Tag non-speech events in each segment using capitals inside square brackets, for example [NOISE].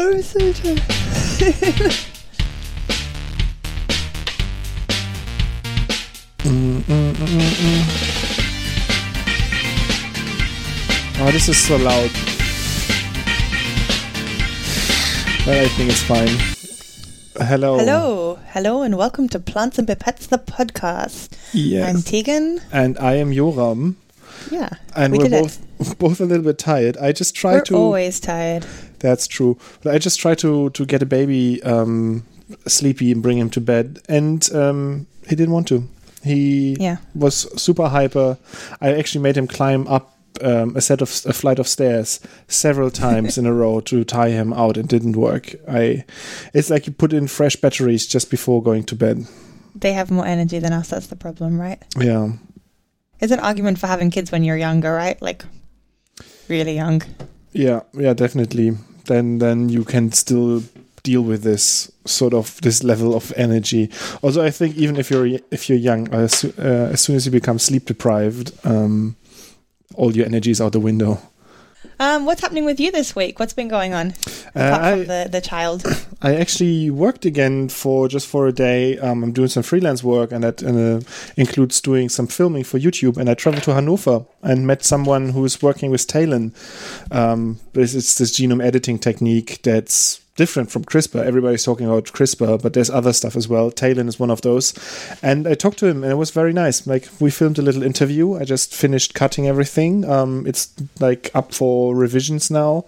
I'm so tired. Mm, mm, mm. Oh, this is so loud. But I think it's fine. Hello. Hello, hello, and welcome to Plants and Pipettes, the podcast. Yes. I'm Tegan. and I am Joram. Yeah, And we are did both [LAUGHS] both a little bit tired. I just it. try We're to. always tired. That's true. But I just try to to get a baby um, sleepy and bring him to bed, and um, he didn't want to. He Yeah. was super hyper. I actually made him climb up um, a set of a flight of stairs several times in a row to tie him out. It didn't work. I. It's like you put in fresh batteries just before going to bed. They have more energy than us. That's the problem, right? Yeah. It's an argument for having kids when you're younger, right? Like, really young. Yeah, yeah, definitely. Then then you can still deal with this sort of this level of energy. Also, I think even if you're if you're young, uh, as, uh, as soon as you become sleep deprived, um, all your energy is out the window. Um, what's happening with you this week? What's been going on? Uh, Apart I from the, the child. [COUGHS] I actually worked again for just for a day. Um, I'm doing some freelance work, and that uh, includes doing some filming for YouTube. And I traveled to Hanover and met someone who is working with TALEN. Um, this it's this genome editing technique that's different from CRISPR. Everybody's talking about CRISPR, but there's other stuff as well. TALEN is one of those. And I talked to him, and it was very nice. Like we filmed a little interview. I just finished cutting everything. Um, it's like up for revisions now.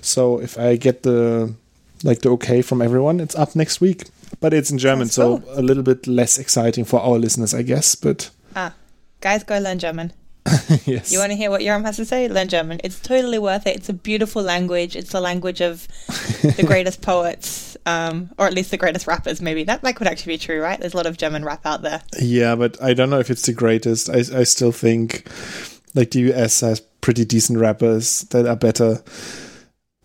So if I get the like the okay from everyone. It's up next week, but it's in German, Sounds so cool. a little bit less exciting for our listeners, I guess. But Ah, guys, go learn German. [LAUGHS] yes, You want to hear what Joram has to say? Learn German. It's totally worth it. It's a beautiful language. It's the language of the [LAUGHS] greatest poets, um, or at least the greatest rappers. Maybe that that could actually be true, right? There's a lot of German rap out there. yeah, but I don't know if it's the greatest. I I still think like the US has pretty decent rappers that are better.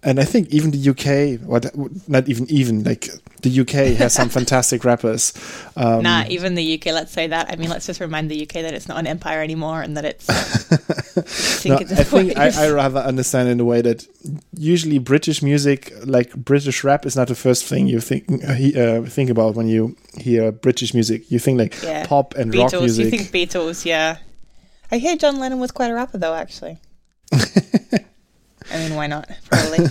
And I think even the UK, what not even even like the UK has some [LAUGHS] fantastic rappers. Um, nah, even the UK. Let's say that. I mean, let's just remind the UK that it's not an empire anymore, and that it's. [LAUGHS] No, I think I. I rather understand in a way that usually British music, like British rap, is not the first thing you think uh, he- uh, think about when you hear British music. You think like Yeah. pop and rock Beatles. music. You think Beatles? Yeah. I hear John Lennon was quite a rapper, though. Actually. [LAUGHS] I mean, why not? [LAUGHS] Probably.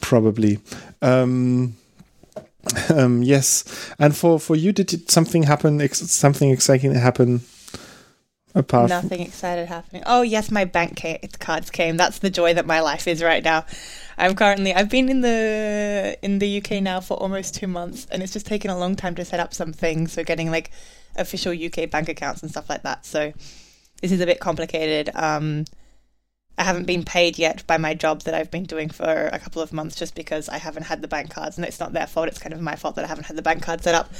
Probably. Um, um, yes, and for for you, did it, something happen? Ex- something exciting happen? Apart from Nothing excited happening. Oh yes, my bank ca- cards came. That's the joy that my life is right now. I'm currently. I've been in the in the UK now for almost two months, and it's just taken a long time to set up some things. So getting like official UK bank accounts and stuff like that. So this is a bit complicated. Um, I haven't been paid yet by my job that I've been doing for a couple of months, just because I haven't had the bank cards, and it's not their fault. It's kind of my fault that I haven't had the bank card set up.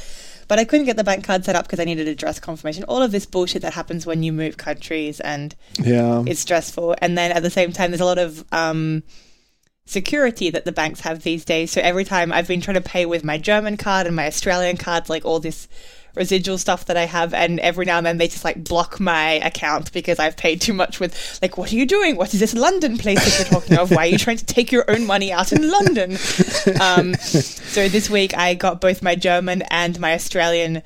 But I couldn't get the bank card set up because I needed address confirmation. All of this bullshit that happens when you move countries and yeah, it's stressful. And then at the same time, there's a lot of um, security that the banks have these days. So every time I've been trying to pay with my German card and my Australian cards, like all this residual stuff that I have, and every now and then they just like block my account because I've paid too much with like, what are you doing? What is this London place that you're talking of? Why are you trying to take your own money out in London? [LAUGHS] Um, so this week I got both my German and my Australian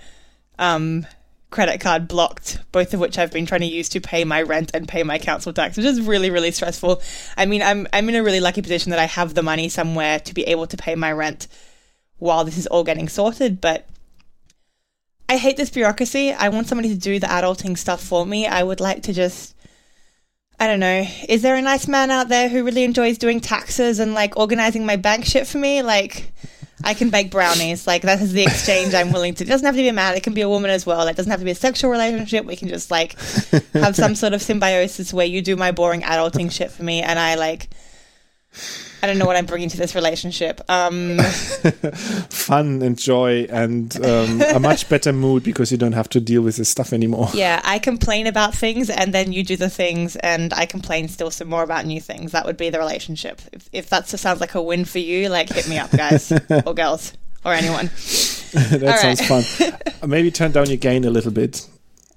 um, credit card blocked, both of which I've been trying to use to pay my rent and pay my council tax, which is really, really stressful. I mean, I'm I'm in a really lucky position that I have the money somewhere to be able to pay my rent while this is all getting sorted, but I hate this bureaucracy. I want somebody to do the adulting stuff for me. I would like to just I don't know. Is there a nice man out there who really enjoys doing taxes and like organizing my bank shit for me? Like I can bake brownies. Like that is the exchange I'm willing to. It doesn't have to be a man. It can be a woman as well. It doesn't have to be a sexual relationship. We can just like have some [LAUGHS] sort of symbiosis where you do my boring adulting shit for me, and I like. I don't know what I'm bringing to this relationship. Um, [LAUGHS] fun and joy and um, a much better mood because you don't have to deal with this stuff anymore. [LAUGHS] yeah, I complain about things, and then you do the things, and I complain still some more about new things. That would be the relationship. If, if that sounds like a win for you, like hit me up, guys [LAUGHS] or girls or anyone. that All sounds right. fun. Maybe turn down your gain a little bit,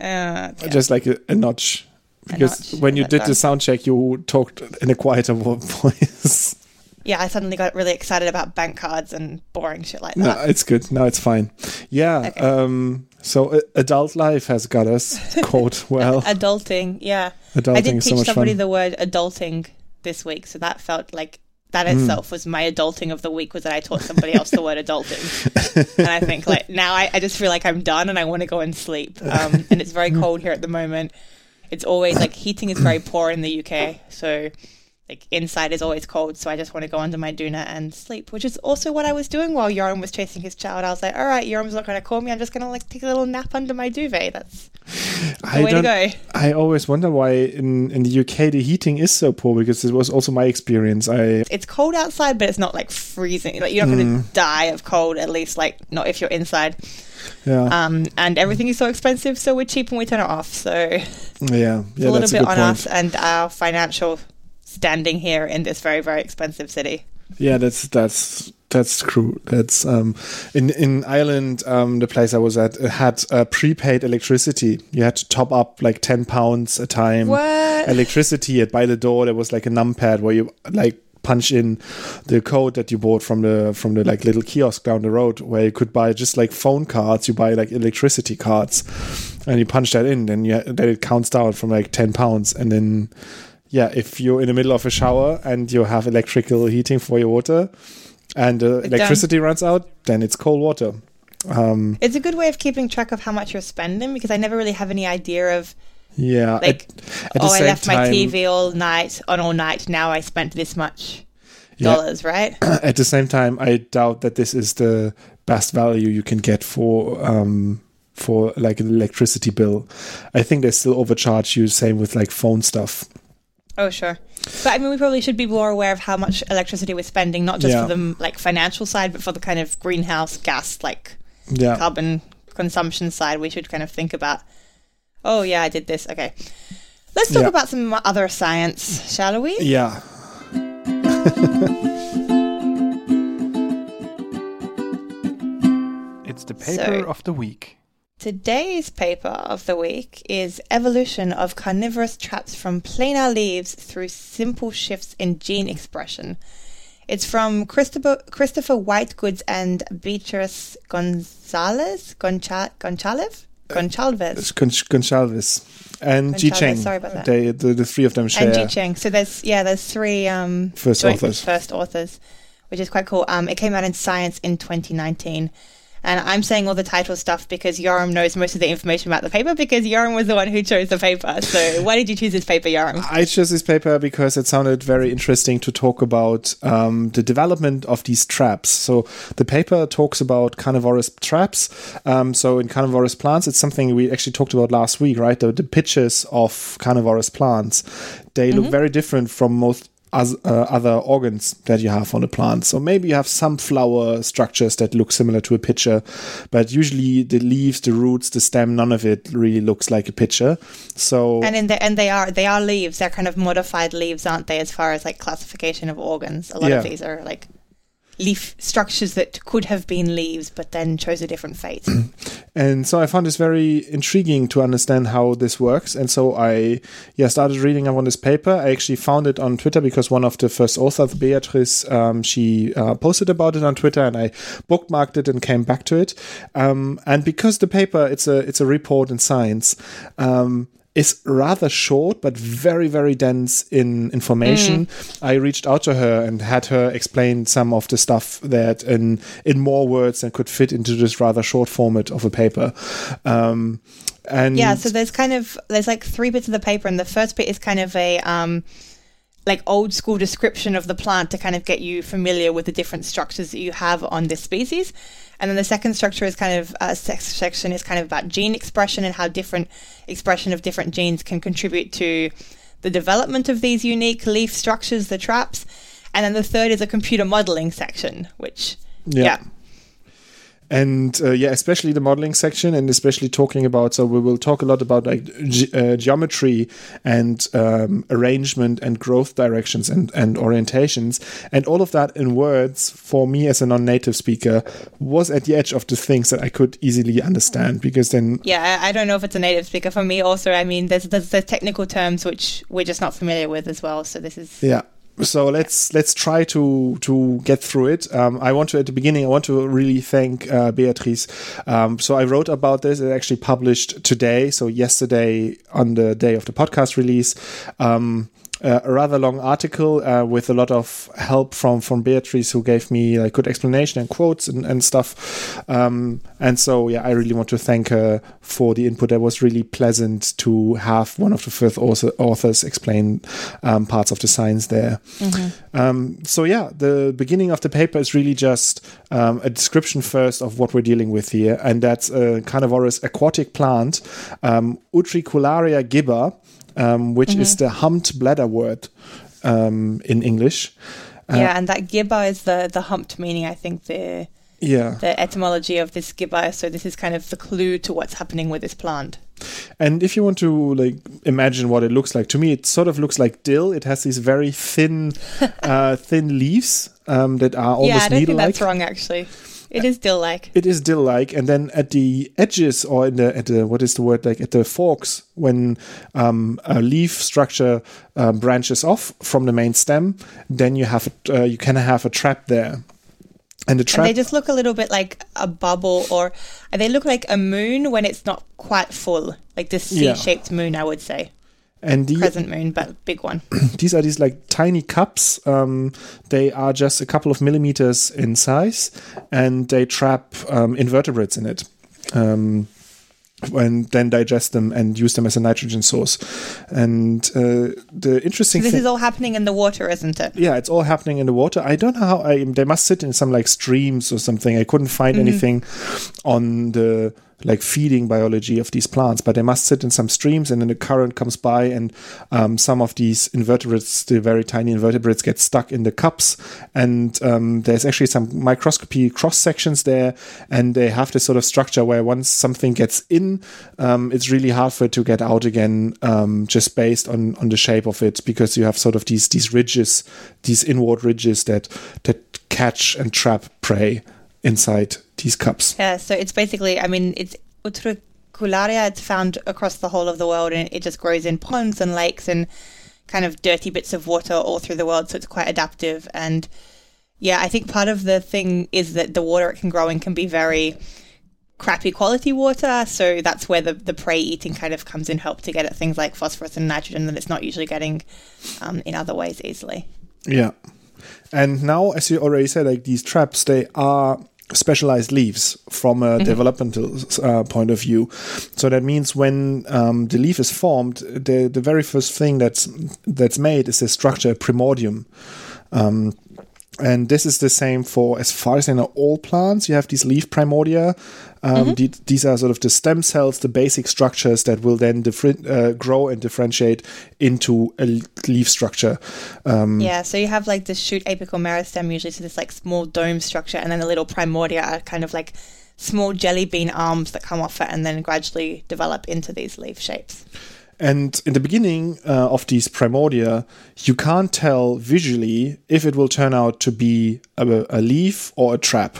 Uh, yeah. just like a, a notch. Because when you did the sound check, you talked in a quieter voice. Yeah, I suddenly got really excited about bank cards and boring shit like that. No, it's good. No, it's fine. Yeah. Okay. Um, so uh, adult life has got us [LAUGHS] caught well. [LAUGHS] Adulting, yeah. Adulting I did so teach much somebody fun. the word adulting this week, so that felt like that Hmm. itself was my adulting of the week. Was that I taught somebody else the word adulting, and I think like now I, I just feel like I'm done and I want to go and sleep. Um, and it's very [LAUGHS] cold here at the moment. It's always like heating is very poor in the UK, so like inside is always cold. So I just want to go under my doona and sleep, which is also what I was doing while Joram was chasing his child. I was like, all right, Joram's not going to call me. I'm just going to like take a little nap under my duvet. That's the I way to go. I always wonder why in in the UK the heating is so poor because it was also my experience. I it's cold outside, but it's not like freezing. Like you're not going Mm. to die of cold. At least, like not if you're inside. yeah Um, and everything is so expensive, so we're cheap and we turn it off. So yeah yeah a little that's a bit good on point. us and our financial standing here in this very very expensive city. Yeah, that's that's that's true. That's um, in in Ireland, um, the place I was at it had uh, prepaid electricity. You had to top up like ten pounds a time. What? Electricity at by the door. There was like a numpad where you like punch in the code that you bought from the from the like little kiosk down the road where you could buy just like phone cards. You buy like electricity cards, and you punch that in. Then you then it counts down from like ten pounds, and then yeah, if you're in the middle of a shower and you have electrical heating for your water and uh, electricity runs out, then it's cold water. Um, It's a good way of keeping track of how much you're spending because I never really have any idea of yeah. like, at the oh, I left my TV all night on all night. Now I spent this much Yeah. dollars, right? [CLEARS THROAT] at the same time, I doubt that this is the best value you can get for um, for like an electricity bill. I think they still overcharge you. Same with like phone stuff. Oh, sure. But I mean, we probably should be more aware of how much electricity we're spending, not just Yeah. for the like financial side, but for the kind of greenhouse gas, like Yeah, carbon consumption side. We should kind of think about. Oh yeah, I did this. Okay, let's talk Yeah. about some other science, shall we? yeah. [LAUGHS] It's the paper So- of the week. Today's paper of the week is Evolution of Carnivorous Traps from Planar Leaves Through Simple Shifts in Gene Expression. It's from Christopher, Christopher Whitewoods and Beatrice Gonzalez? Goncha- Gonchalev? Goncalves. It's Gon- Gonçalves and Ji Gonçalves, Cheng. sorry about that. They the, the three of them share. And Ji Cheng. So there's, yeah, there's three um, First authors. first authors, which is quite cool. Um, it came out in Science in 2019. And I'm saying all the title stuff because Joram knows most of the information about the paper because Joram was the one who chose the paper. So [LAUGHS] why did you choose this paper, Joram? I chose this paper because it sounded very interesting to talk about um, the development of these traps. So the paper talks about carnivorous traps. Um, so in carnivorous plants, it's something we actually talked about last week, right? The, the pitches of carnivorous plants, they look very different from most as, uh, other organs that you have on a plant. So maybe you have some flower structures that look similar to a pitcher, but usually the leaves, the roots, the stem, none of it really looks like a pitcher. So And in the, and they are they are leaves. They're kind of modified leaves, aren't they? As far as like classification of organs, a lot Yeah. of these are like leaf structures that could have been leaves, but then chose a different fate. [CLEARS THROAT] And so I found this very intriguing to understand how this works. And so I yeah started reading up on this paper. I actually found it on Twitter because one of the first authors, Beatrice, um, she uh, posted about it on Twitter, and I bookmarked it and came back to it. Um, and because the paper it's a it's a report in science. Um, is rather short but very very dense in information. I reached out to her and had her explain some of the stuff that in in more words and could fit into this rather short format of a paper. Um and Yeah, so there's kind of there's like three bits of the paper, and the first bit is kind of a um, like old school description of the plant to kind of get you familiar with the different structures that you have on this species. And then the second structure is kind of uh, section is kind of about gene expression and how different expression of different genes can contribute to the development of these unique leaf structures, the traps. And then the third is a computer modeling section, which Yeah. yeah and uh, yeah especially the modeling section and especially talking about so we will talk a lot about like ge- uh, geometry and um, arrangement and growth directions and, and orientations and all of that in words for me as a non-native speaker was at the edge of the things that i could easily understand because then Yeah, I I don't know if it's a native speaker. For me, also, I mean, there's there's the technical terms which we're just not familiar with as well. So this is yeah so let's let's try to to get through it. Um, I want to at the beginning. I want to really thank uh, Beatrice. Um, so I wrote about this. It actually published today. So yesterday on the day of the podcast release. Um, uh, a rather long article uh, with a lot of help from from Beatrice, who gave me like good explanation and quotes and, and stuff. Um, and so, yeah, I really want to thank her for the input. That was really pleasant to have one of the first author, authors explain um, parts of the science there. Mm-hmm. Um, so, yeah, the beginning of the paper is really just um, a description first of what we're dealing with here, and that's a carnivorous aquatic plant, um, Utricularia gibba um, which mm-hmm. is the humped bladderwort um, in English. Uh, yeah, and that gibba is the the humped meaning. I think the yeah the etymology of this gibba. So this is kind of the clue to what's happening with this plant. And if you want to like imagine what it looks like, to me it sort of looks like dill. It has these very thin, [LAUGHS] uh, thin leaves um, that are almost yeah, I don't needle-like. think that's wrong actually. It is dill like. It is dill like, and then at the edges or in the at the what is the word like at the forks when um, a leaf structure um, branches off from the main stem, then you have a, uh, you can have a trap there. And the trap. And they just look a little bit like a bubble, or they look like a moon when it's not quite full, like this C-shaped yeah. moon, I would say and the crescent moon, but big one. [CLEARS THROAT] these are these like tiny cups. Um, they are just a couple of millimeters in size, and they trap um, invertebrates in it. Um, and then digest them and use them as a nitrogen source. And uh, the interesting so this is all happening in the water, isn't it? Yeah, it's all happening in the water. I don't know how I. They must sit in some like streams or something. I couldn't find mm-hmm. anything on the like feeding biology of these plants, but they must sit in some streams, and then the current comes by, and um, some of these invertebrates, the very tiny invertebrates, get stuck in the cups, and um, there's actually some microscopy cross sections there, and they have this sort of structure where once something gets in, um, it's really hard for it to get out again, um, just based on on the shape of it, because you have sort of these these ridges, these inward ridges that that catch and trap prey inside these cups. Yeah, so it's basically, I mean, it's utricularia. It's found across the whole of the world, and it just grows in ponds and lakes and kind of dirty bits of water all through the world. So it's quite adaptive. And yeah, I think part of the thing is that the water it can grow in can be very crappy quality water. So that's where the, the prey eating kind of comes in help to get at things like phosphorus and nitrogen that it's not usually getting um, in other ways easily. Yeah. And now, as you already said, like these traps, they are specialized leaves from a mm-hmm. developmental uh, point of view. So that means when um, the leaf is formed, the the very first thing that's that's made is a structure, primordium. Um, and this is the same for as far as I know all plants. You have these leaf primordia. Um, mm-hmm. these are sort of the stem cells, the basic structures that will then different, uh, grow and differentiate into a leaf structure. Um, yeah, so you have like the shoot apical meristem usually, so this like small dome structure, and then the little primordia are kind of like small jelly bean arms that come off it and then gradually develop into these leaf shapes. And in the beginning uh, of these primordia, you can't tell visually if it will turn out to be a, a leaf or a trap.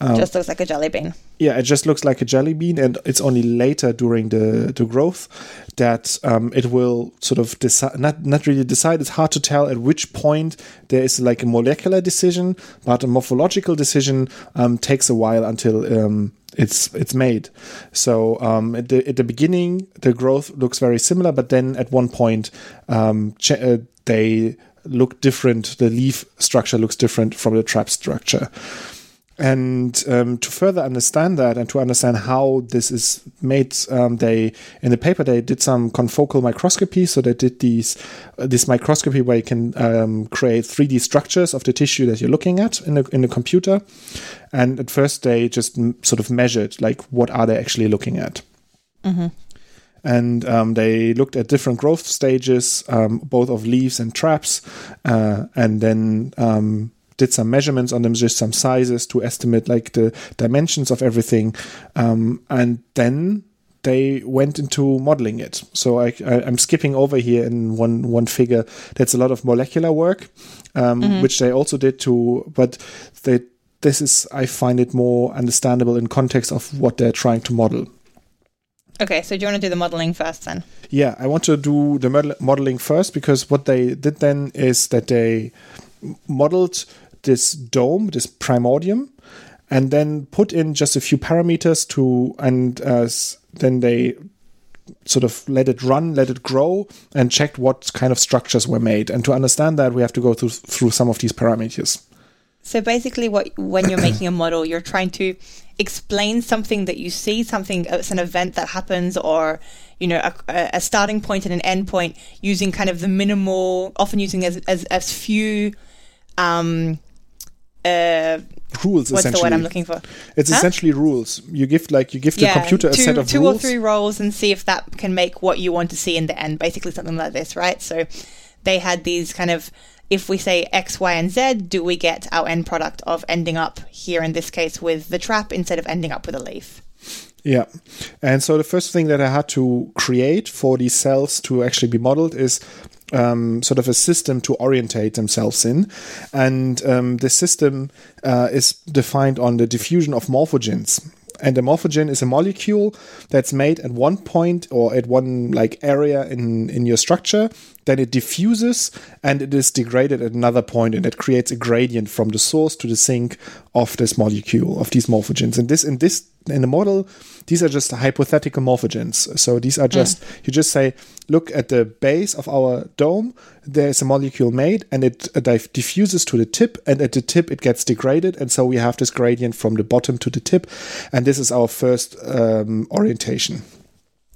Um, just looks like a jelly bean. Yeah, it just looks like a jelly bean, and it's only later during the, the growth that um, it will sort of decide, not, not really decide. It's hard to tell at which point there is like a molecular decision, but a morphological decision um, takes a while until um, it's it's made. So um, at the at the beginning, the growth looks very similar, but then at one point, um, ch- uh, they look different. The leaf structure looks different from the trap structure. And um, to further understand that and to understand how this is made, um, they in the paper they did some confocal microscopy. So they did these uh, this microscopy where you can um, create 3D structures of the tissue that you're looking at in the in the computer. And at first they just m- sort of measured like what are they actually looking at. Mm-hmm and um, they looked at different growth stages, um, both of leaves and traps, uh, and then um, did some measurements on them, just some sizes to estimate like the dimensions of everything, um, and then they went into modeling it. So I, am skipping over here in one one figure. That's a lot of molecular work, um, mm-hmm. which they also did too. But they, this is I find it more understandable in context of what they're trying to model. Okay, so do you want to do the modeling first then? Yeah, I want to do the model- modeling first because what they did then is that they modeled this dome, this primordium, and then put in just a few parameters to, and uh, then they sort of let it run, let it grow, and checked what kind of structures were made. And to understand that, we have to go through through some of these parameters. So basically, what when you're making a model, you're trying to explain something that you see, something it's an event that happens, or you know, a, a starting point and an end point, using kind of the minimal, often using as as, as few. Um, uh, rules what's essentially. the word I'm looking for? It's Huh? essentially rules. You give like you give the yeah, computer a two, set of two rules. or three roles and see if that can make what you want to see in the end. Basically, something like this, right? So they had these kind of. If we say X, Y, and Z, do we get our end product of ending up here in this case with the trap instead of ending up with a leaf? Yeah. And so the first thing that I had to create for these cells to actually be modeled is um, sort of a system to orientate themselves in. And um, the system uh, is defined on the diffusion of morphogens. And a morphogen is a molecule that's made at one point or at one like area in, in your structure. Then it diffuses and it is degraded at another point, and it creates a gradient from the source to the sink of this molecule of these morphogens. And this in this in the model, these are just hypothetical morphogens. So these are just you just say, look at the base of our dome. There's a molecule made, and it uh, diffuses to the tip, and at the tip it gets degraded, and so we have this gradient from the bottom to the tip, and this is our first um, orientation.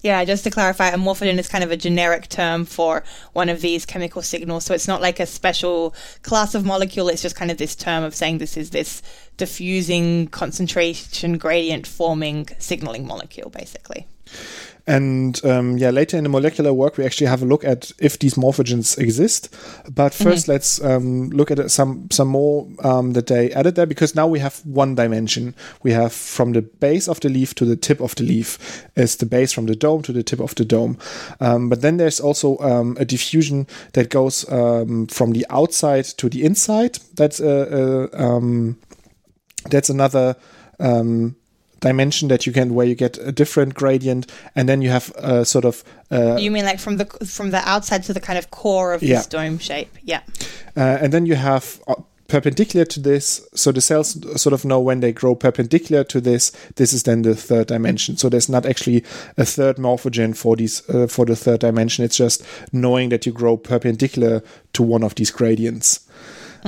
Yeah, just to clarify, a morphogen is kind of a generic term for one of these chemical signals. So it's not like a special class of molecule. It's just kind of this term of saying this is this diffusing concentration gradient forming signaling molecule, basically. And um, yeah, later in the molecular work, we actually have a look at if these morphogens exist. But 1st let's um, look at some some more um, that they added there because now we have one dimension. We have from the base of the leaf to the tip of the leaf is the base from the dome to the tip of the dome. Um, but then there's also um, a diffusion that goes um, from the outside to the inside. That's a, a um, that's another um, dimension that you can where you get a different gradient and then you have a sort of uh, You mean like from the from the outside to the kind of core of Yeah. this dome shape? Yeah. uh, and then you have uh, perpendicular to this so the cells sort of know when they grow perpendicular to this this is then the third dimension so there's not actually a third morphogen for these uh, for the third dimension it's just knowing that you grow perpendicular to one of these gradients [CLEARS THROAT]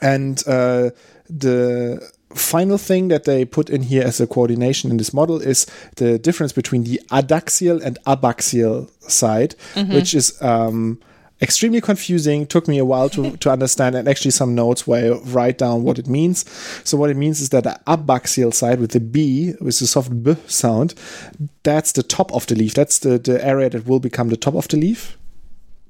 and uh, the final thing that they put in here as a coordination in this model is the difference between the adaxial and abaxial side, which is um, extremely confusing. Took me a while to, [LAUGHS] to understand, and actually some notes where I write down what it means. So what it means is that the abaxial side with the B, with the soft B sound, that's the top of the leaf. That's the, the area that will become the top of the leaf.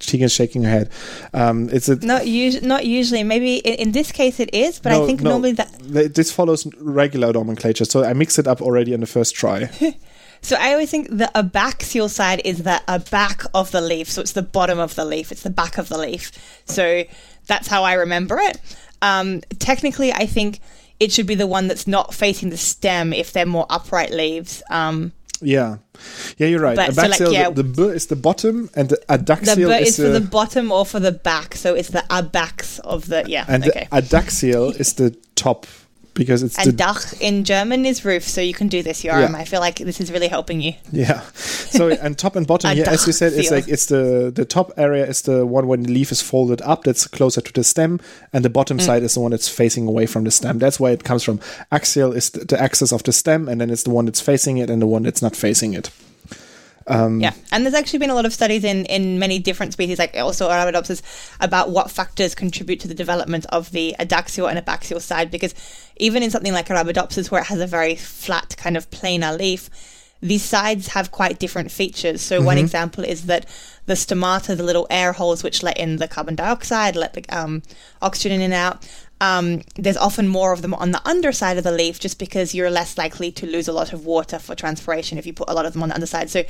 Tegan's shaking her head. Um, it's a Not us- not usually. Maybe in, in this case it is, but I think no. normally that. This follows regular nomenclature, so I mixed it up already on the first try. [LAUGHS] So I always think the abaxial side is the a back of the leaf. So it's the bottom of the leaf. It's the back of the leaf. So that's how I remember it. Um, technically, I think it should be the one that's not facing the stem if they're more upright leaves. Um, yeah, yeah, you're right. But, so, like, yeah. the, the B is the bottom, and the the B is is for the bottom or for the back. So it's the abax of the yeah. and okay. the adaxial is the top because it's And the Dach in German is roof, so you can do this, Joram. Yeah. I feel like this is really helping you. yeah. So [LAUGHS] and top and bottom here, as you said, it's like it's the the top area is the one when the leaf is folded up, that's closer to the stem, and the bottom Mm. side is the one that's facing away from the stem. That's why it comes from. Axial is the, the axis of the stem, and then it's the one that's facing it and the one that's not facing it. Yeah, and there's actually been a lot of studies in, in many different species, like also Arabidopsis, about what factors contribute to the development of the adaxial and abaxial side. Because even in something like Arabidopsis, where it has a very flat kind of planar leaf, these sides have quite different features. So one example is that the stomata, the little air holes which let in the carbon dioxide, let the um, oxygen in and out, um, there's often more of them on the underside of the leaf just because you're less likely to lose a lot of water for transpiration if you put a lot of them on the underside. So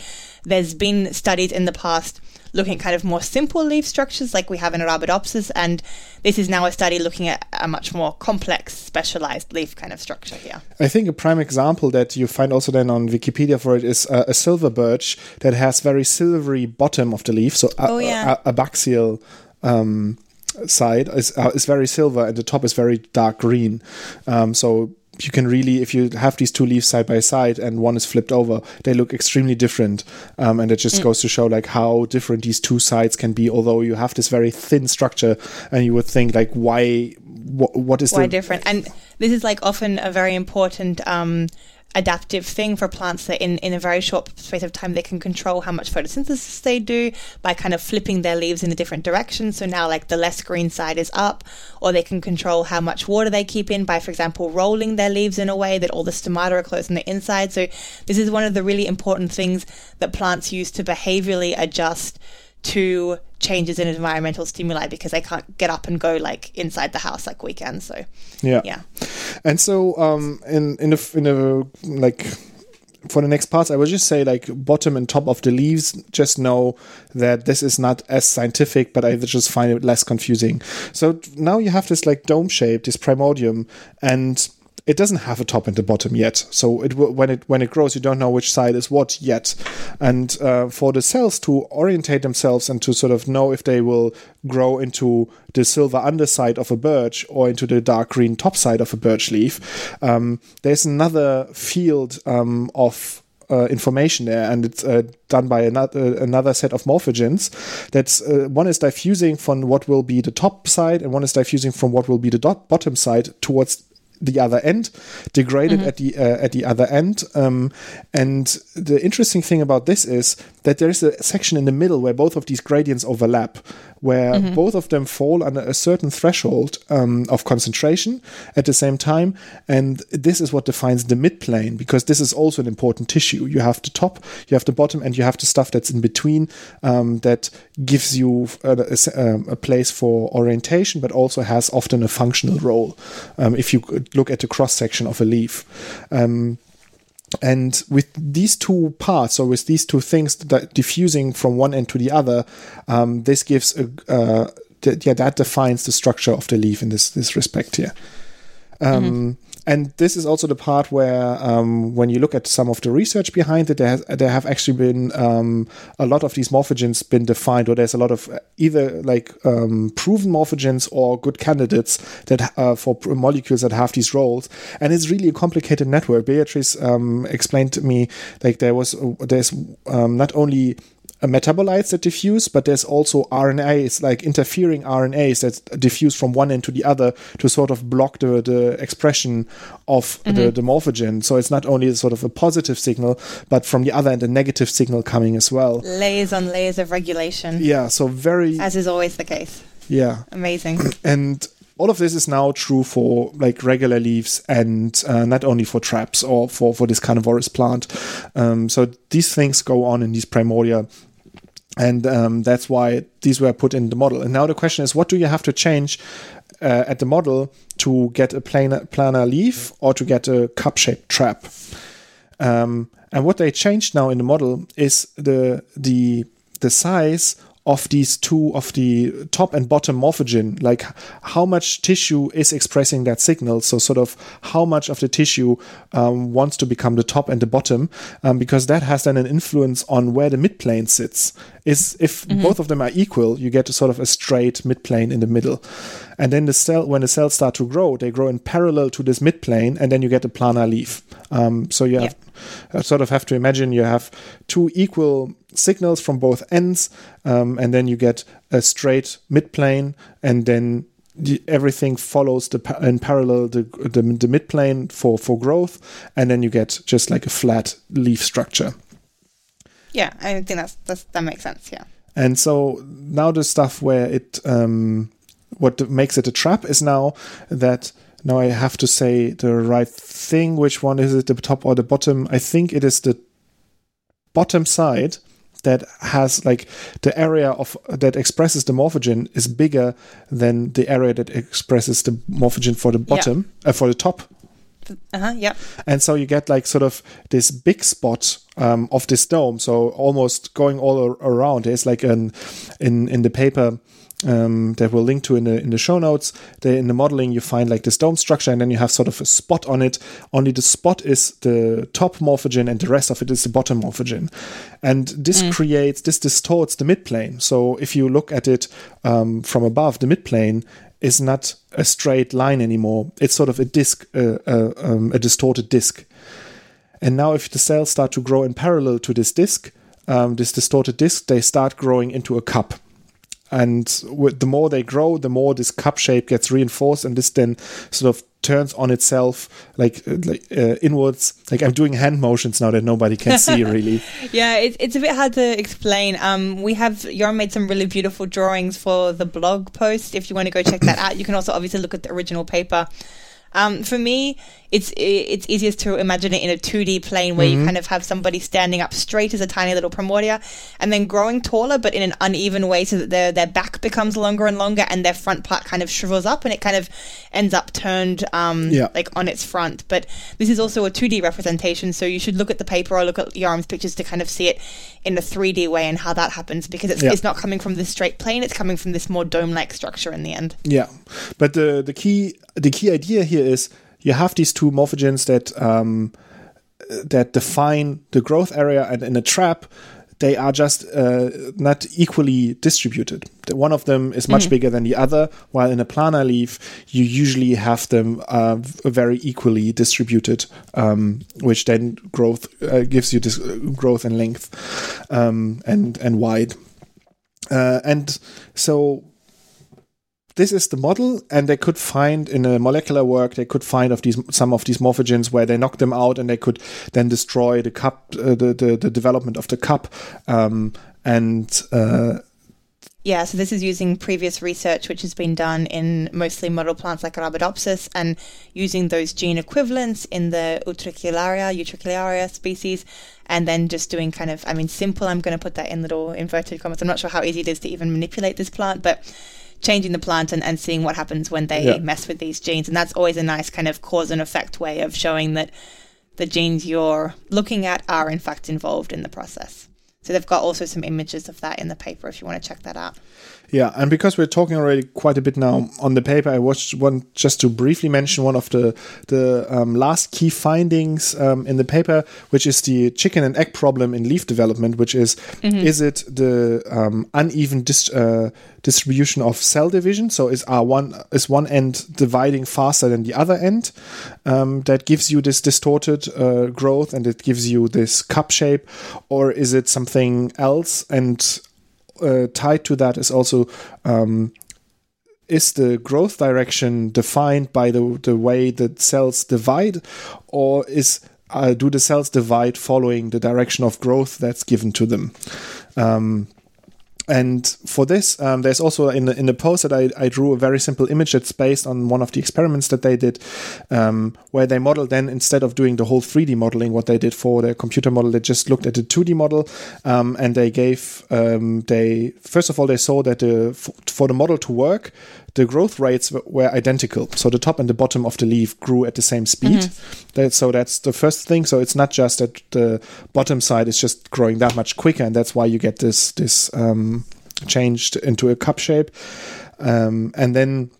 there's been studies in the past looking at kind of more simple leaf structures like we have in Arabidopsis, and this is now a study looking at a much more complex, specialized leaf kind of structure here. I think a prime example that you find also then on Wikipedia for it is uh, a silver birch that has very silvery bottom of the leaf, so a- Oh, yeah. a- abaxial um, side is uh, is very silver and the top is very dark green. Um, so you can really, if you have these two leaves side by side and one is flipped over, they look extremely different. Um, and it just Mm. goes to show like how different these two sides can be. Although you have this very thin structure, and you would think like, why? What, what is why the different and this is like often a very important um, adaptive thing for plants that in, in a very short space of time they can control how much photosynthesis they do by kind of flipping their leaves in a different direction. So now like the less green side is up or they can control how much water they keep in by for example rolling their leaves in a way that all the stomata are closed on the inside. So this is one of the really important things that plants use to behaviorally adjust to changes in environmental stimuli because they can't get up and go like inside the house like we can. So yeah yeah. And so, um, in in a in a like for the next parts, I will just say like bottom and top of the leaves. Just know that this is not as scientific, but I just find it less confusing. So now you have this like dome shape, this primordium, and it doesn't have a top and a bottom yet. So it when it when it grows, you don't know which side is what yet. And uh, for the cells to orientate themselves and to sort of know if they will grow into the silver underside of a birch or into the dark green top side of a birch leaf, um, there's another field um, of uh, information there, and it's uh, done by another another set of morphogens. That's uh, one is diffusing from what will be the top side, and one is diffusing from what will be the dot bottom side towards the other end, degraded at the uh, at the other end. Um, and the interesting thing about this is that there is a section in the middle where both of these gradients overlap, where both of them fall under a certain threshold um, of concentration at the same time. And this is what defines the midplane, because this is also an important tissue. You have the top, you have the bottom, and you have the stuff that's in between um, that gives you a, a s- um, a place for orientation, but also has often a functional role. Um, if you look at the cross section of a leaf. Um, and with these two parts, or with these two things that diffusing from one end to the other, um, this gives a uh, th- yeah that defines the structure of the leaf in this this respect here. Um, And this is also the part where, um, when you look at some of the research behind it, there, has, there have actually been um, a lot of these morphogens been defined, or there's a lot of uh, either like um, proven morphogens or good candidates that uh, for molecules that have these roles. And it's really a complicated network. Beatrice um, explained to me like there was there's um, not only uh, metabolites that diffuse, but there's also RNAs, like interfering RNAs that diffuse from one end to the other to sort of block the, the expression of the, the morphogen. So it's not only sort of a positive signal, but from the other end, a negative signal coming as well. Layers on layers of regulation, Yeah, so very, as is always the case. yeah. Amazing. [CLEARS THROAT] And all of this is now true for like regular leaves and uh, not only for traps or for, for this carnivorous plant. Um, so these things go on in these primordia. And um, that's why these were put in the model. And now the question is, what do you have to change uh, at the model to get a planar, planar leaf or to get a cup-shaped trap? Um, and what they changed now in the model is the the the size of these two of the top and bottom morphogen like how much tissue is expressing that signal. So sort of how much of the tissue um, wants to become the top and the bottom um, because that has then an influence on where the midplane sits. Is if both of them are equal you get a sort of a straight midplane in the middle. And then the cell when the cells start to grow they grow in parallel to this midplane and then you get a planar leaf. Um, so you have uh, sort of have to imagine you have two equal signals from both ends, um, and then you get a straight midplane, and then the, everything follows the pa- in parallel the, the the midplane for for growth, and then you get just like a flat leaf structure. Yeah, I think that's, that's that makes sense. Yeah. And so now the stuff where it um, what makes it a trap is now that now I have to say the right thing. Which one is it, the top or the bottom? I think it is the bottom side that has like the area of that expresses the morphogen is bigger than the area that expresses the morphogen for the bottom uh, for the top Uh-huh, yeah. and so you get like sort of this big spot um, of this dome so almost going all ar- around there's like an in in the paper um, that we'll link to in the in the show notes. In the modeling you find like this dome structure and then you have sort of a spot on it. Only the spot is the top morphogen and the rest of it is the bottom morphogen. And this creates this distorts the midplane. So if you look at it um, from above the midplane is not a straight line anymore. It's sort of a disc uh, uh, um, a distorted disc. And now, if the cells start to grow in parallel to this disk, um, this distorted disk, they start growing into a cup. And with, the more they grow, the more this cup shape gets reinforced, and this then sort of turns on itself like uh, like uh, inwards. Like I'm doing hand motions now that nobody can see [LAUGHS] really. Yeah, it, it's a bit hard to explain. Um, we have Yor made some really beautiful drawings for the blog post. If you want to go check that out, you can also obviously look at the original paper. Um, for me, it's it's easiest to imagine it in a 2D plane where you kind of have somebody standing up straight as a tiny little primordia, and then growing taller, but in an uneven way, so that their their back becomes longer and longer, and their front part kind of shrivels up, and it kind of ends up turned um, Yeah. like on its front. But this is also a 2D representation, so you should look at the paper or look at Joram's pictures to kind of see it in a 3D way and how that happens because it's, Yeah. it's not coming from this straight plane; it's coming from this more dome-like structure in the end. Yeah, but the the key the key idea here is you have these two morphogens that um, that define the growth area, and in a trap, they are just uh, not equally distributed. One of them is much bigger than the other, while in a planar leaf, you usually have them uh, very equally distributed, um, which then growth uh, gives you this uh, growth and length um, and and wide. Uh, and so this is the model, and they could find in a molecular work they could find of these some of these morphogens where they knock them out and they could then destroy the cup, uh, the, the the development of the cup, um, and uh, Yeah, so this is using previous research which has been done in mostly model plants like Arabidopsis and using those gene equivalents in the Utricularia, Utricularia species, and then just doing kind of, I mean, simple, I'm going to put that in little inverted commas. I'm not sure how easy it is to even manipulate this plant, but changing the plant and, and seeing what happens when they Yeah. mess with these genes. And that's always a nice kind of cause and effect way of showing that the genes you're looking at are in fact involved in the process. So they've got also some images of that in the paper if you want to check that out. Yeah, and because we're talking already quite a bit now on the paper, I watched one just to briefly mention one of the the um, last key findings um, in the paper, which is the chicken and egg problem in leaf development. Which is, is it the um, uneven dis- uh, distribution of cell division? So is R one is one end dividing faster than the other end? Um, that gives you this distorted uh, growth and it gives you this cup shape, or is it something else? And uh, tied to that is also um, is the growth direction defined by the the way the cells divide, or is uh, do the cells divide following the direction of growth that's given to them? Um, and for this, um, there's also in the in the post that I, I drew a very simple image that's based on one of the experiments that they did, um, where they modeled then instead of doing the whole 3D modeling, what they did for their computer model, they just looked at the 2D model, um, and they gave they they first of all they saw that the for the model to work, the growth rates w- were identical. So the top and the bottom of the leaf grew at the same speed. That, so that's the first thing. So it's not just that the bottom side is just growing that much quicker, and that's why you get this this um, changed into a cup shape. Um, and then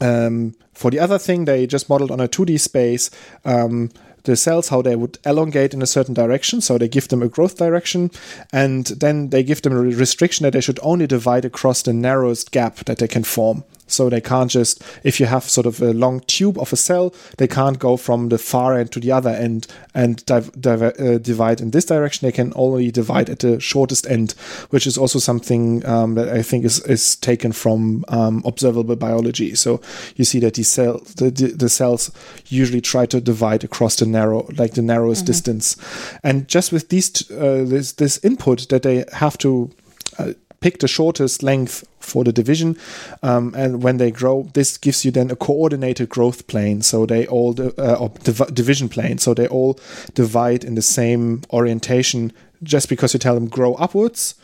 um, for the other thing, they just modeled on a 2D space um, the cells, how they would elongate in a certain direction. So they give them a growth direction, and then they give them a restriction that they should only divide across the narrowest gap that they can form. So they can't just, if you have sort of a long tube of a cell, they can't go from the far end to the other end and div- div- uh, divide in this direction. They can only divide at the shortest end, which is also something um, that I think is, is taken from um, observable biology. So you see that these cells, the, the, cells usually try to divide across the narrow, like the narrowest distance. And just with these, t- uh, this, this input that they have to uh, pick the shortest length for the division um, and when they grow this gives you then a coordinated growth plane so they all uh, div- division plane so they all divide in the same orientation just because you tell them grow upwards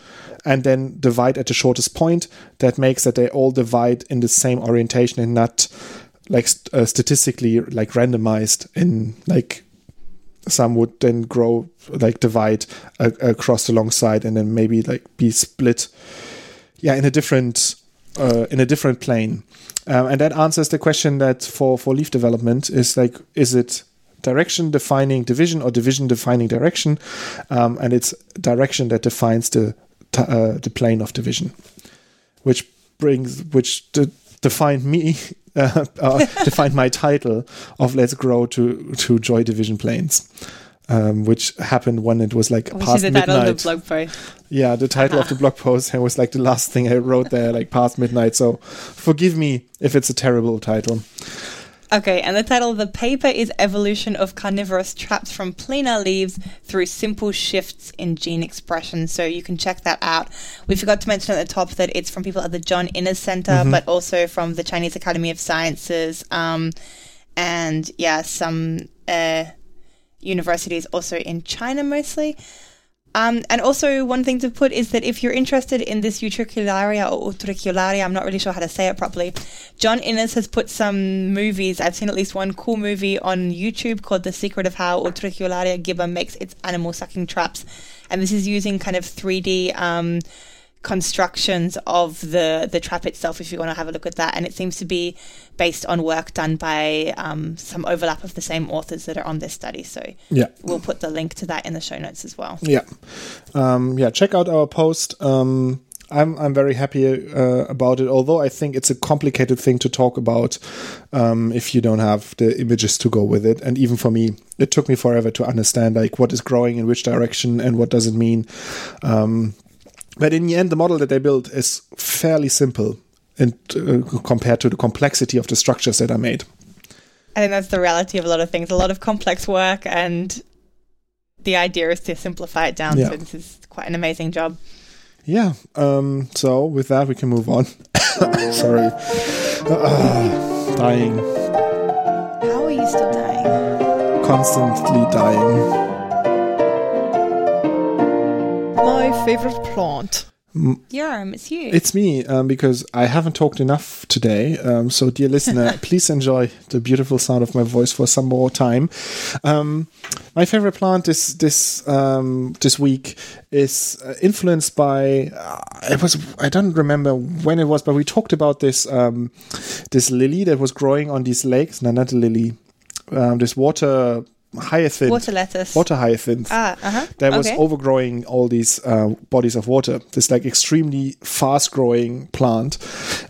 and then divide at the shortest point. That makes that they all divide in the same orientation and not like uh, statistically like randomized in like some would then grow like divide a- across the long side and then maybe like be split yeah in a different uh, in a different plane. Um, and that answers the question that for for leaf development is like is it direction defining division or division defining direction? Um, and it's direction that defines the uh, the plane of division which brings which de- defined me [LAUGHS] [LAUGHS] uh, uh, defined my title of let's grow to to joy division planes um, which happened when it was like Which past the title midnight of the blog post. yeah, the title of the [LAUGHS] blog post and was like the last thing I wrote there, like past midnight. So forgive me if it's a terrible title. Okay, and the title of the paper is Evolution of Carnivorous Traps from Planar Leaves Through Simple Shifts in Gene Expression. So you can check that out. We forgot to mention at the top that it's from people at the John Innes Center, but also from the Chinese Academy of Sciences. Um, and yeah, some uh, universities also in China mostly. Um, and also, one thing to put is that if you're interested in this utricularia or utricularia, I'm not really sure how to say it properly. John Innes has put some movies. I've seen at least one cool movie on YouTube called "The Secret of How Utricularia gibba makes its animal sucking traps," and this is using kind of 3D um, constructions of the the trap itself. If you want to have a look at that, and it seems to be based on work done by um, some overlap of the same authors that are on this study. So Yeah. we'll put the link to that in the show notes as well. Yeah, um, yeah. Check out our post. Um, I'm I'm very happy uh, about it. Although I think it's a complicated thing to talk about um, if you don't have the images to go with it. And even for me, it took me forever to understand like what is growing in which direction and what does it mean. Um, but in the end, the model that they built is fairly simple. And uh, compared to the complexity of the structures that are made. I think that's the reality of a lot of things. A lot of complex work, and the idea is to simplify it down. Yeah. So this is quite an amazing job. Yeah. Um, so with that, we can move on. [LAUGHS] Sorry. Ah, dying. How are you still dying? Constantly dying. My favorite plant. Yerm, it's you. It's me um, because I haven't talked enough today. Um, so, dear listener, [LAUGHS] please enjoy the beautiful sound of my voice for some more time. Um, my favorite plant this this um, this week is uh, influenced by uh, it was I don't remember when it was, but we talked about this um, this lily that was growing on these lakes. No, not a lily. Um, this water hyacinth. Water lettuce. Water hyacinth Ah, uh huh. that was okay. overgrowing all these uh, bodies of water. This like extremely fast growing plant.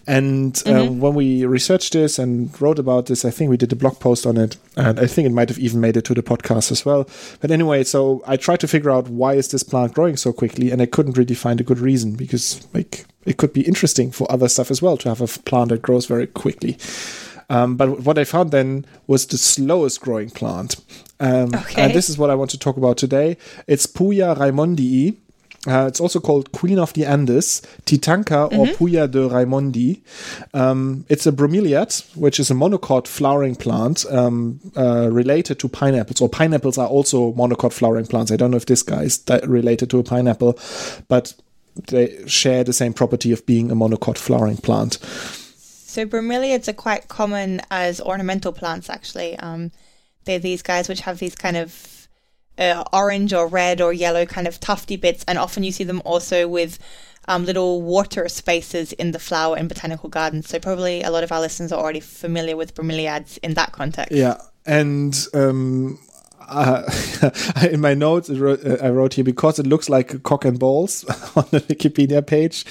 And uh, Mm-hmm. when we researched this and wrote about this, I think we did a blog post on it, and I think it might have even made it to the podcast as well. But anyway, so I tried to figure out why is this plant growing so quickly, and I couldn't really find a good reason because like it could be interesting for other stuff as well to have a plant that grows very quickly. Um, but what I found then was the slowest growing plant. Um, Okay. And this is what I want to talk about today. It's Puya raimondii. Uh, it's also called Queen of the Andes, Titanca or Puya de Raimondi. Um, it's a bromeliad, which is a monocot flowering plant um, uh, related to pineapples. Or pineapples are also monocot flowering plants. I don't know if this guy is related to a pineapple, but they share the same property of being a monocot flowering plant. So bromeliads are quite common as ornamental plants. Actually, um, they're these guys which have these kind of uh, orange or red or yellow kind of tufty bits, and often you see them also with um, little water spaces in the flower in botanical gardens. So probably a lot of our listeners are already familiar with bromeliads in that context. Yeah, and um, uh, [LAUGHS] in my notes I wrote, uh, I wrote here because it looks like cock and balls [LAUGHS] on the Wikipedia page.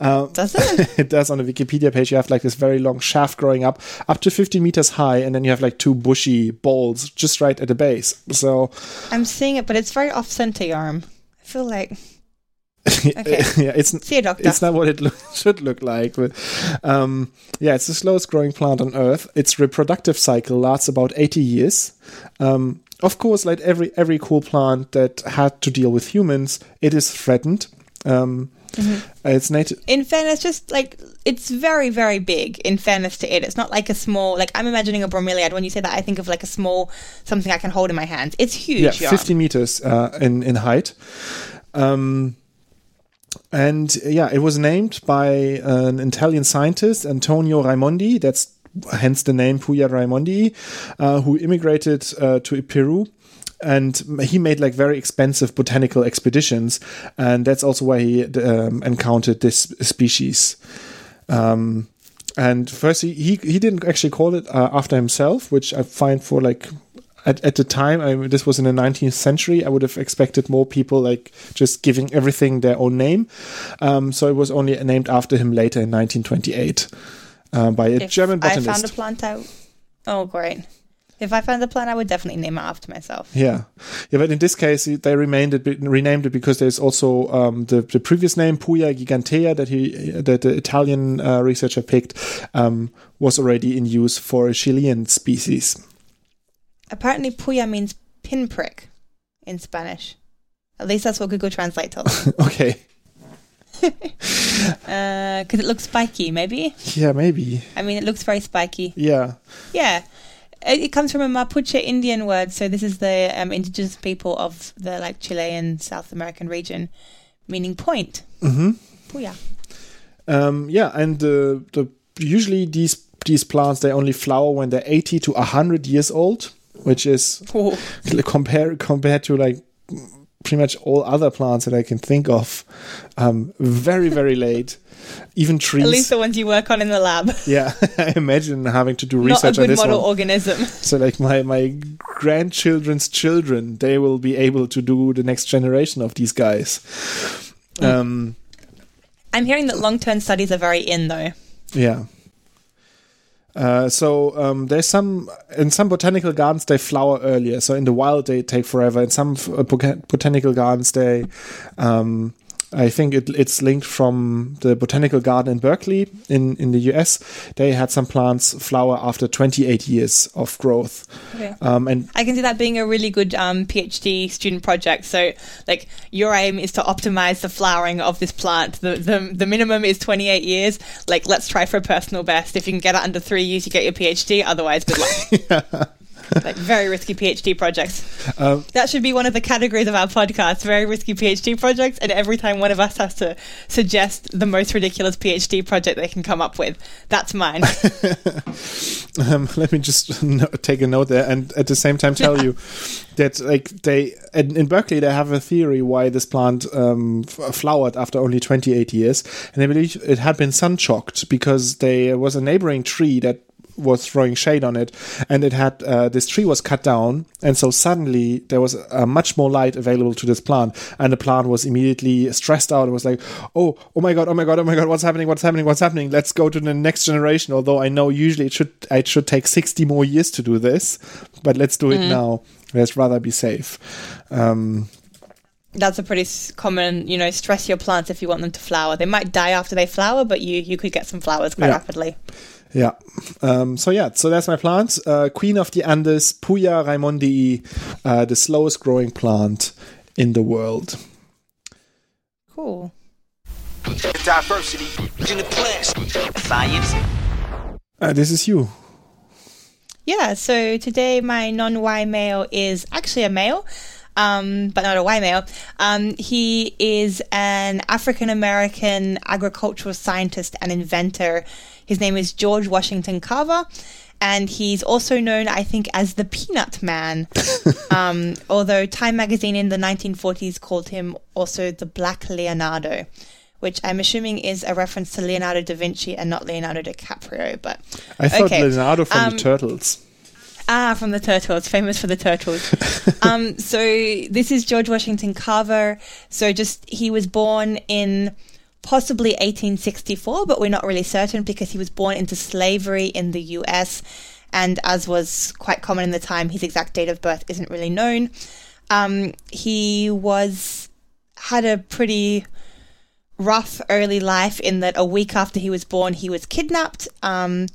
Um, Does [LAUGHS] it? it does on the Wikipedia page. You have like this very long shaft growing up, up to 50 meters high, and then you have like two bushy balls just right at the base. So I'm seeing it, but it's very off center arm. I feel like Okay. yeah, it's doctor. it's not what it look, should look like. But um, yeah, it's the slowest growing plant on Earth. Its reproductive cycle lasts about 80 years. Um, of course, like every every cool plant that had to deal with humans, it is threatened. Um, Mm-hmm. It's native. in fairness, just like it's very, very big. In fairness to it, it's not like a small. Like I'm imagining a bromeliad. When you say that, I think of like a small something I can hold in my hands. It's huge. Yeah, Jan. 50 meters uh, in in height. Um, and yeah, it was named by an Italian scientist, Antonio Raimondi. That's hence the name Puya Raimondi, uh, who immigrated uh, to Peru. And he made like very expensive botanical expeditions, and that's also why he um, encountered this species. Um, and first, he, he, he didn't actually call it uh, after himself, which I find for like at, at the time, I, this was in the 19th century, I would have expected more people like just giving everything their own name. Um, so it was only named after him later in 1928 uh, by a If German I botanist. found a plant, I. Oh, great. If I found a plant, I would definitely name it after myself. Yeah, yeah, but in this case, they remained it, renamed it because there's also um, the the previous name Puya gigantea that he that the Italian uh, researcher picked um, was already in use for a Chilean species. Apparently, puya means pinprick in Spanish. At least that's what Google Translate told me. [LAUGHS] okay, [LAUGHS] Because it looks spiky, maybe? yeah, maybe, I mean, it looks very spiky. yeah, Yeah. It, it comes from a Mapuche Indian word. So this is the um, indigenous people of the like Chilean South American region, meaning point. hmm Puya. Um, yeah, and the the usually these these plants they only flower when they're eighty to hundred years old, which is Oh, [LAUGHS] compare compared to like pretty much all other plants that I can think of. Um, very very late. Even trees. at least the ones you work on in the lab. [LAUGHS] yeah, [LAUGHS] I imagine having to do Not a research on good model one. organism. [LAUGHS] So like my my grandchildren's children, they will be able to do the next generation of these guys. Um, I'm hearing that long-term studies are very in though. Yeah. Uh, so um, there's some in some botanical gardens they flower earlier. So in the wild they take forever. In some uh, botanical gardens they, um, I think it, it's linked from the botanical garden in Berkeley in in the US. They had some plants flower after 28 years of growth. Okay. Um, and I can see that being a really good um, PhD student project. So, like, your aim is to optimize the flowering of this plant. The, the the minimum is 28 years. Like, let's try for a personal best. If you can get it under three years, you get your PhD. Otherwise, good luck. [LAUGHS] [LAUGHS] [LAUGHS] Like, very risky PhD projects. Um, that should be one of the categories of our podcast very risky PhD projects. And every time one of us has to suggest the most ridiculous PhD project they can come up with, that's mine. [LAUGHS] um, let me just [LAUGHS] no- take a note there and at the same time tell you that like they in, in berkeley they have a theory why this plant um, f- flowered after only 28 years and they believe it had been sun shocked because there was a neighboring tree that was throwing shade on it and it had uh, this tree was cut down and so suddenly there was uh, much more light available to this plant and the plant was immediately stressed out it was like oh oh my god oh my god oh my god what's happening what's happening what's happening let's go to the next generation although i know usually it should it should take 60 more years to do this but let's do it now let's rather be safe um, that's a pretty common, you know, stress your plants if you want them to flower. They might die after they flower, but you you could get some flowers quite Yeah. rapidly. Yeah. Um, so yeah, so that's my plant. Uh, Queen of the Andes, Puya raimondii, uh, the slowest growing plant in the world. Cool. Diversity in the plants. Science. Uh, this is you. Yeah, so today my non Y male is actually a male, um, but not a Y male. Um, he is an African American agricultural scientist and inventor. His name is George Washington Carver. And he's also known, I think, as the Peanut Man. [LAUGHS] um, although Time magazine in the 1940s called him also the Black Leonardo, which I'm assuming is a reference to Leonardo da Vinci and not Leonardo DiCaprio. But I thought Okay, Leonardo from um, the Turtles. Ah, from the Turtles, famous for the Turtles. [LAUGHS] um, so this is George Washington Carver. So just he was born in possibly 1864, but we're not really certain because he was born into slavery in the U.S. And as was quite common in the time, his exact date of birth isn't really known. Um, he was had a pretty rough early life in that a week after he was born, he was kidnapped. Um,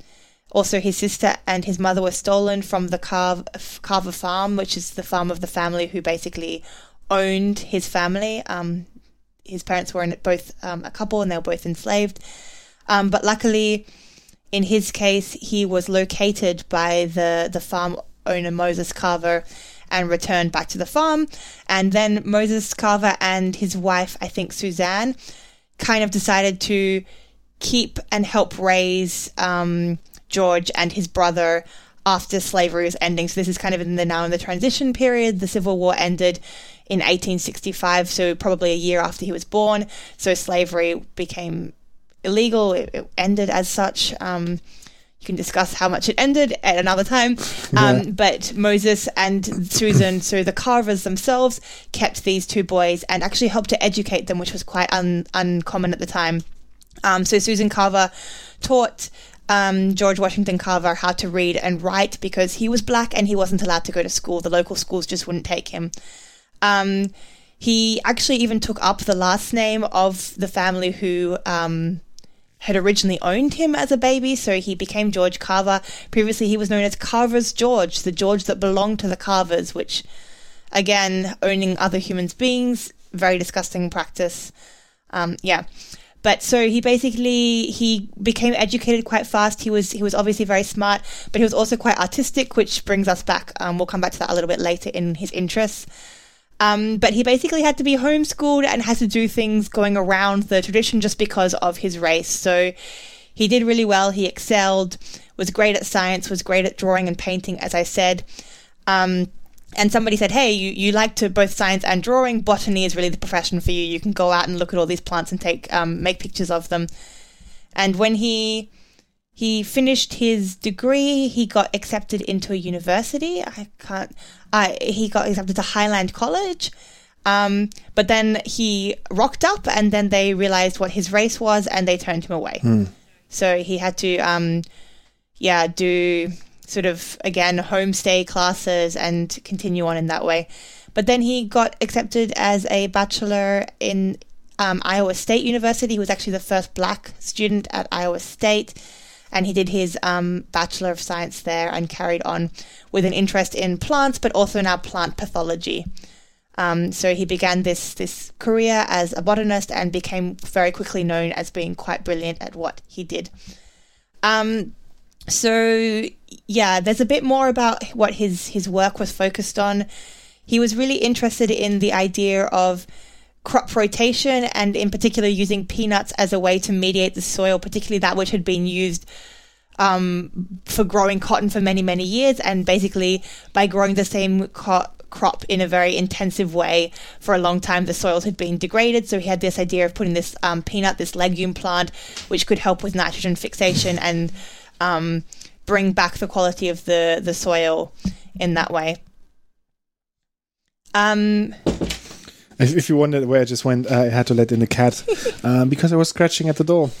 also, his sister and his mother were stolen from the Carver, Carver farm, which is the farm of the family who basically owned his family. Um, his parents were both um, a couple and they were both enslaved. Um, but luckily, in his case, he was located by the, the farm owner Moses Carver, and returned back to the farm. And then Moses Carver and his wife, I think Suzanne, kind of decided to keep and help raise um, George and his brother after slavery was ending. So this is kind of in the now in the transition period. The Civil War ended in 1865, so probably a year after he was born. So slavery became illegal. It, it ended as such. Um, you can discuss how much it ended at another time. [LAUGHS] Um, Yeah. But Moses and Susan, [LAUGHS] so the Carvers themselves, kept these two boys and actually helped to educate them, which was quite un- uncommon at the time. Um, so Susan Carver taught um, George Washington Carver how to read and write because he was black and he wasn't allowed to go to school. The local schools just wouldn't take him. Um, he actually even took up the last name of the family who um, had originally owned him as a baby, so he became George Carver. Previously, he was known as Carver's George, the George that belonged to the Carvers, which, again, owning other humans beings, very disgusting practice. Um, yeah. But so he basically he became educated quite fast. He was he was obviously very smart, but he was also quite artistic, which brings us back. Um, we'll come back to that a little bit later in his interests. Um, but he basically had to be homeschooled and had to do things going around the tradition just because of his race. So he did really well. He excelled, was great at science, was great at drawing and painting, as I said. Um, and somebody said, "Hey, you, you like to both science and drawing. Botany is really the profession for you. You can go out and look at all these plants and take um, make pictures of them." And when he he finished his degree, he got accepted into a university. I can't. I he got accepted to Highland College. Um, but then he rocked up, and then they realized what his race was, and they turned him away. So he had to, um, yeah, do sort of again homestay classes and continue on in that way. But then he got accepted as a bachelor in um, Iowa State University. He was actually the first black student at Iowa State. And he did his um, Bachelor of Science there and carried on with an interest in plants, but also now plant pathology. Um, so he began this this career as a botanist and became very quickly known as being quite brilliant at what he did. Um, so yeah, there's a bit more about what his his work was focused on. He was really interested in the idea of crop rotation and in particular using peanuts as a way to mediate the soil, particularly that which had been used um, for growing cotton for many, many years. And basically, by growing the same co- crop in a very intensive way for a long time, the soils had been degraded. So he had this idea of putting this um, peanut, this legume plant, which could help with nitrogen fixation and um, bring back the quality of the, the soil in that way. Um, If, if you wondered where I just went, I had to let in the cat [LAUGHS] um, because I was scratching at the door. [LAUGHS]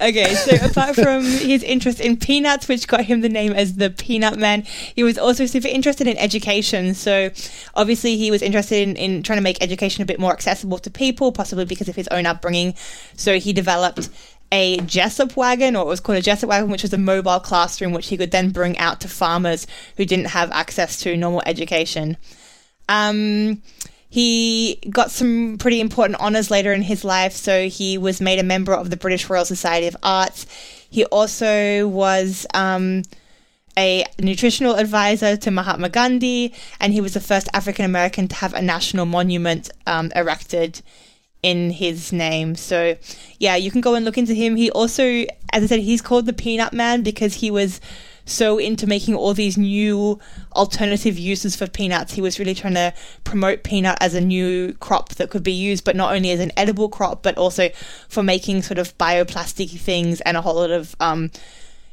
Okay, so apart from his interest in peanuts, which got him the name as the Peanut Man, he was also super interested in education. So obviously, he was interested in, in trying to make education a bit more accessible to people, possibly because of his own upbringing. So he developed a Jesup wagon, or it was called a Jesup wagon, which was a mobile classroom which he could then bring out to farmers who didn't have access to normal education. Um, he got some pretty important honors later in his life. So he was made a member of the British Royal Society of Arts. He also was um, a nutritional advisor to Mahatma Gandhi, and he was the first African American to have a national monument um, erected in his name. So, yeah, you can go and look into him. He also, as I said, he's called the Peanut Man because he was so into making all these new alternative uses for peanuts. He was really trying to promote peanut as a new crop that could be used, but not only as an edible crop, but also for making sort of bioplastic things and a whole lot of, um,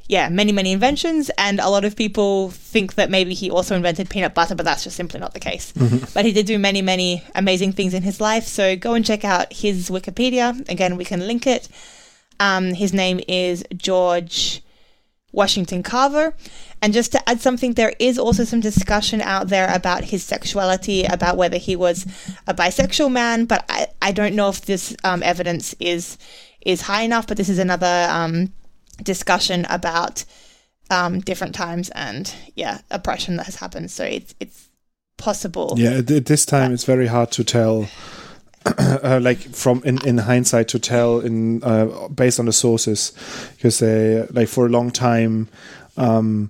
yeah, many, many inventions. And a lot of people think that maybe he also invented peanut butter, but that's just simply not the case. But he did do many, many amazing things in his life. So go and check out his Wikipedia. Again, we can link it. Um, his name is George Washington Carver. And just to add something, there is also some discussion out there about his sexuality, about whether he was a bisexual man, but I, I don't know if this um, evidence is is high enough. But this is another um, discussion about um, different times and yeah, oppression that has happened. So it's it's possible. Yeah, at this time it's very hard to tell. [CLEARS THROAT] Uh, like from in, in hindsight to tell in uh, based on the sources because they like for a long time um,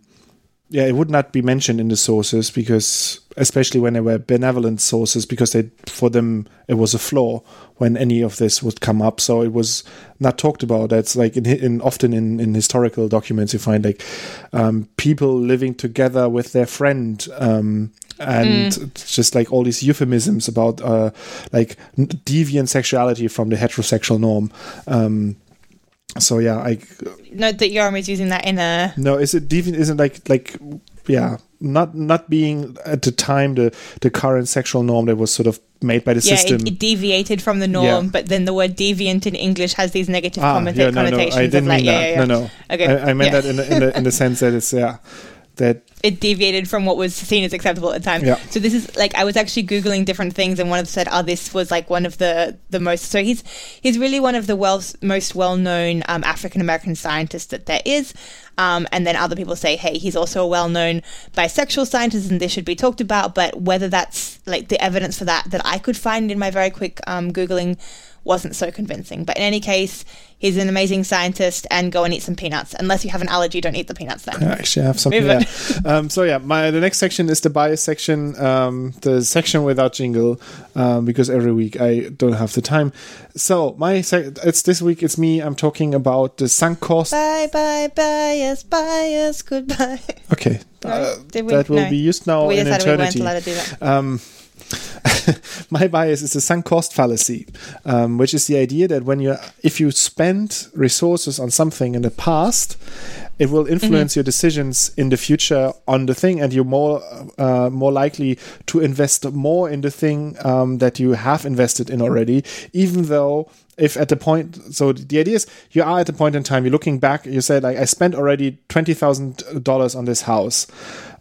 yeah, it would not be mentioned in the sources because, especially when they were benevolent sources, because they for them it was a flaw when any of this would come up. So it was not talked about. That's like in, in often in, in historical documents you find like um, people living together with their friend. Um, and it's just like all these euphemisms about uh, like deviant sexuality from the heterosexual norm. Um, so yeah, I Note that Joram is using that in a. no, is it deviant? Isn't like like yeah, not not being at the time the the current sexual norm that was sort of made by the Yeah, system. it, it deviated from the norm, Yeah. but then the word deviant in English has these negative ah, yeah, no, no, connotations I didn't of like, mean yeah, that. No, no. Okay, I, I meant that in the, in the in the sense that it's yeah that it deviated from what was seen as acceptable at the time. Yeah. So this is like I was actually googling different things, and one of them said, "Oh, this was like one of the the most." So he's he's really one of the well, most well known um, African American scientists that there is. Um, and then other people say, "Hey, he's also a well known bisexual scientist, and this should be talked about." But whether that's like the evidence for that that I could find in my very quick um, googling wasn't so convincing. But in any case, he's an amazing scientist, and go and eat some peanuts. Unless you have an allergy, don't eat the peanuts then. Actually I actually have something there. um, so yeah, my the next section is the bias section, um, the section without jingle, um, because every week I don't have the time. So my sec- it's this week. It's me. I'm talking about the sunk cost. Bye bye bias bias goodbye. Okay, No? uh, that will no. be used now we in decided we weren't allowed to do that. [LAUGHS] My bias is the sunk cost fallacy, um, which is the idea that when you if you spend resources on something in the past, it will influence your decisions in the future on the thing, and you're more uh, more likely to invest more in the thing um, that you have invested in already, even though if at the point so the idea is you are at the point in time you're looking back you said like i spent already $20000 on this house.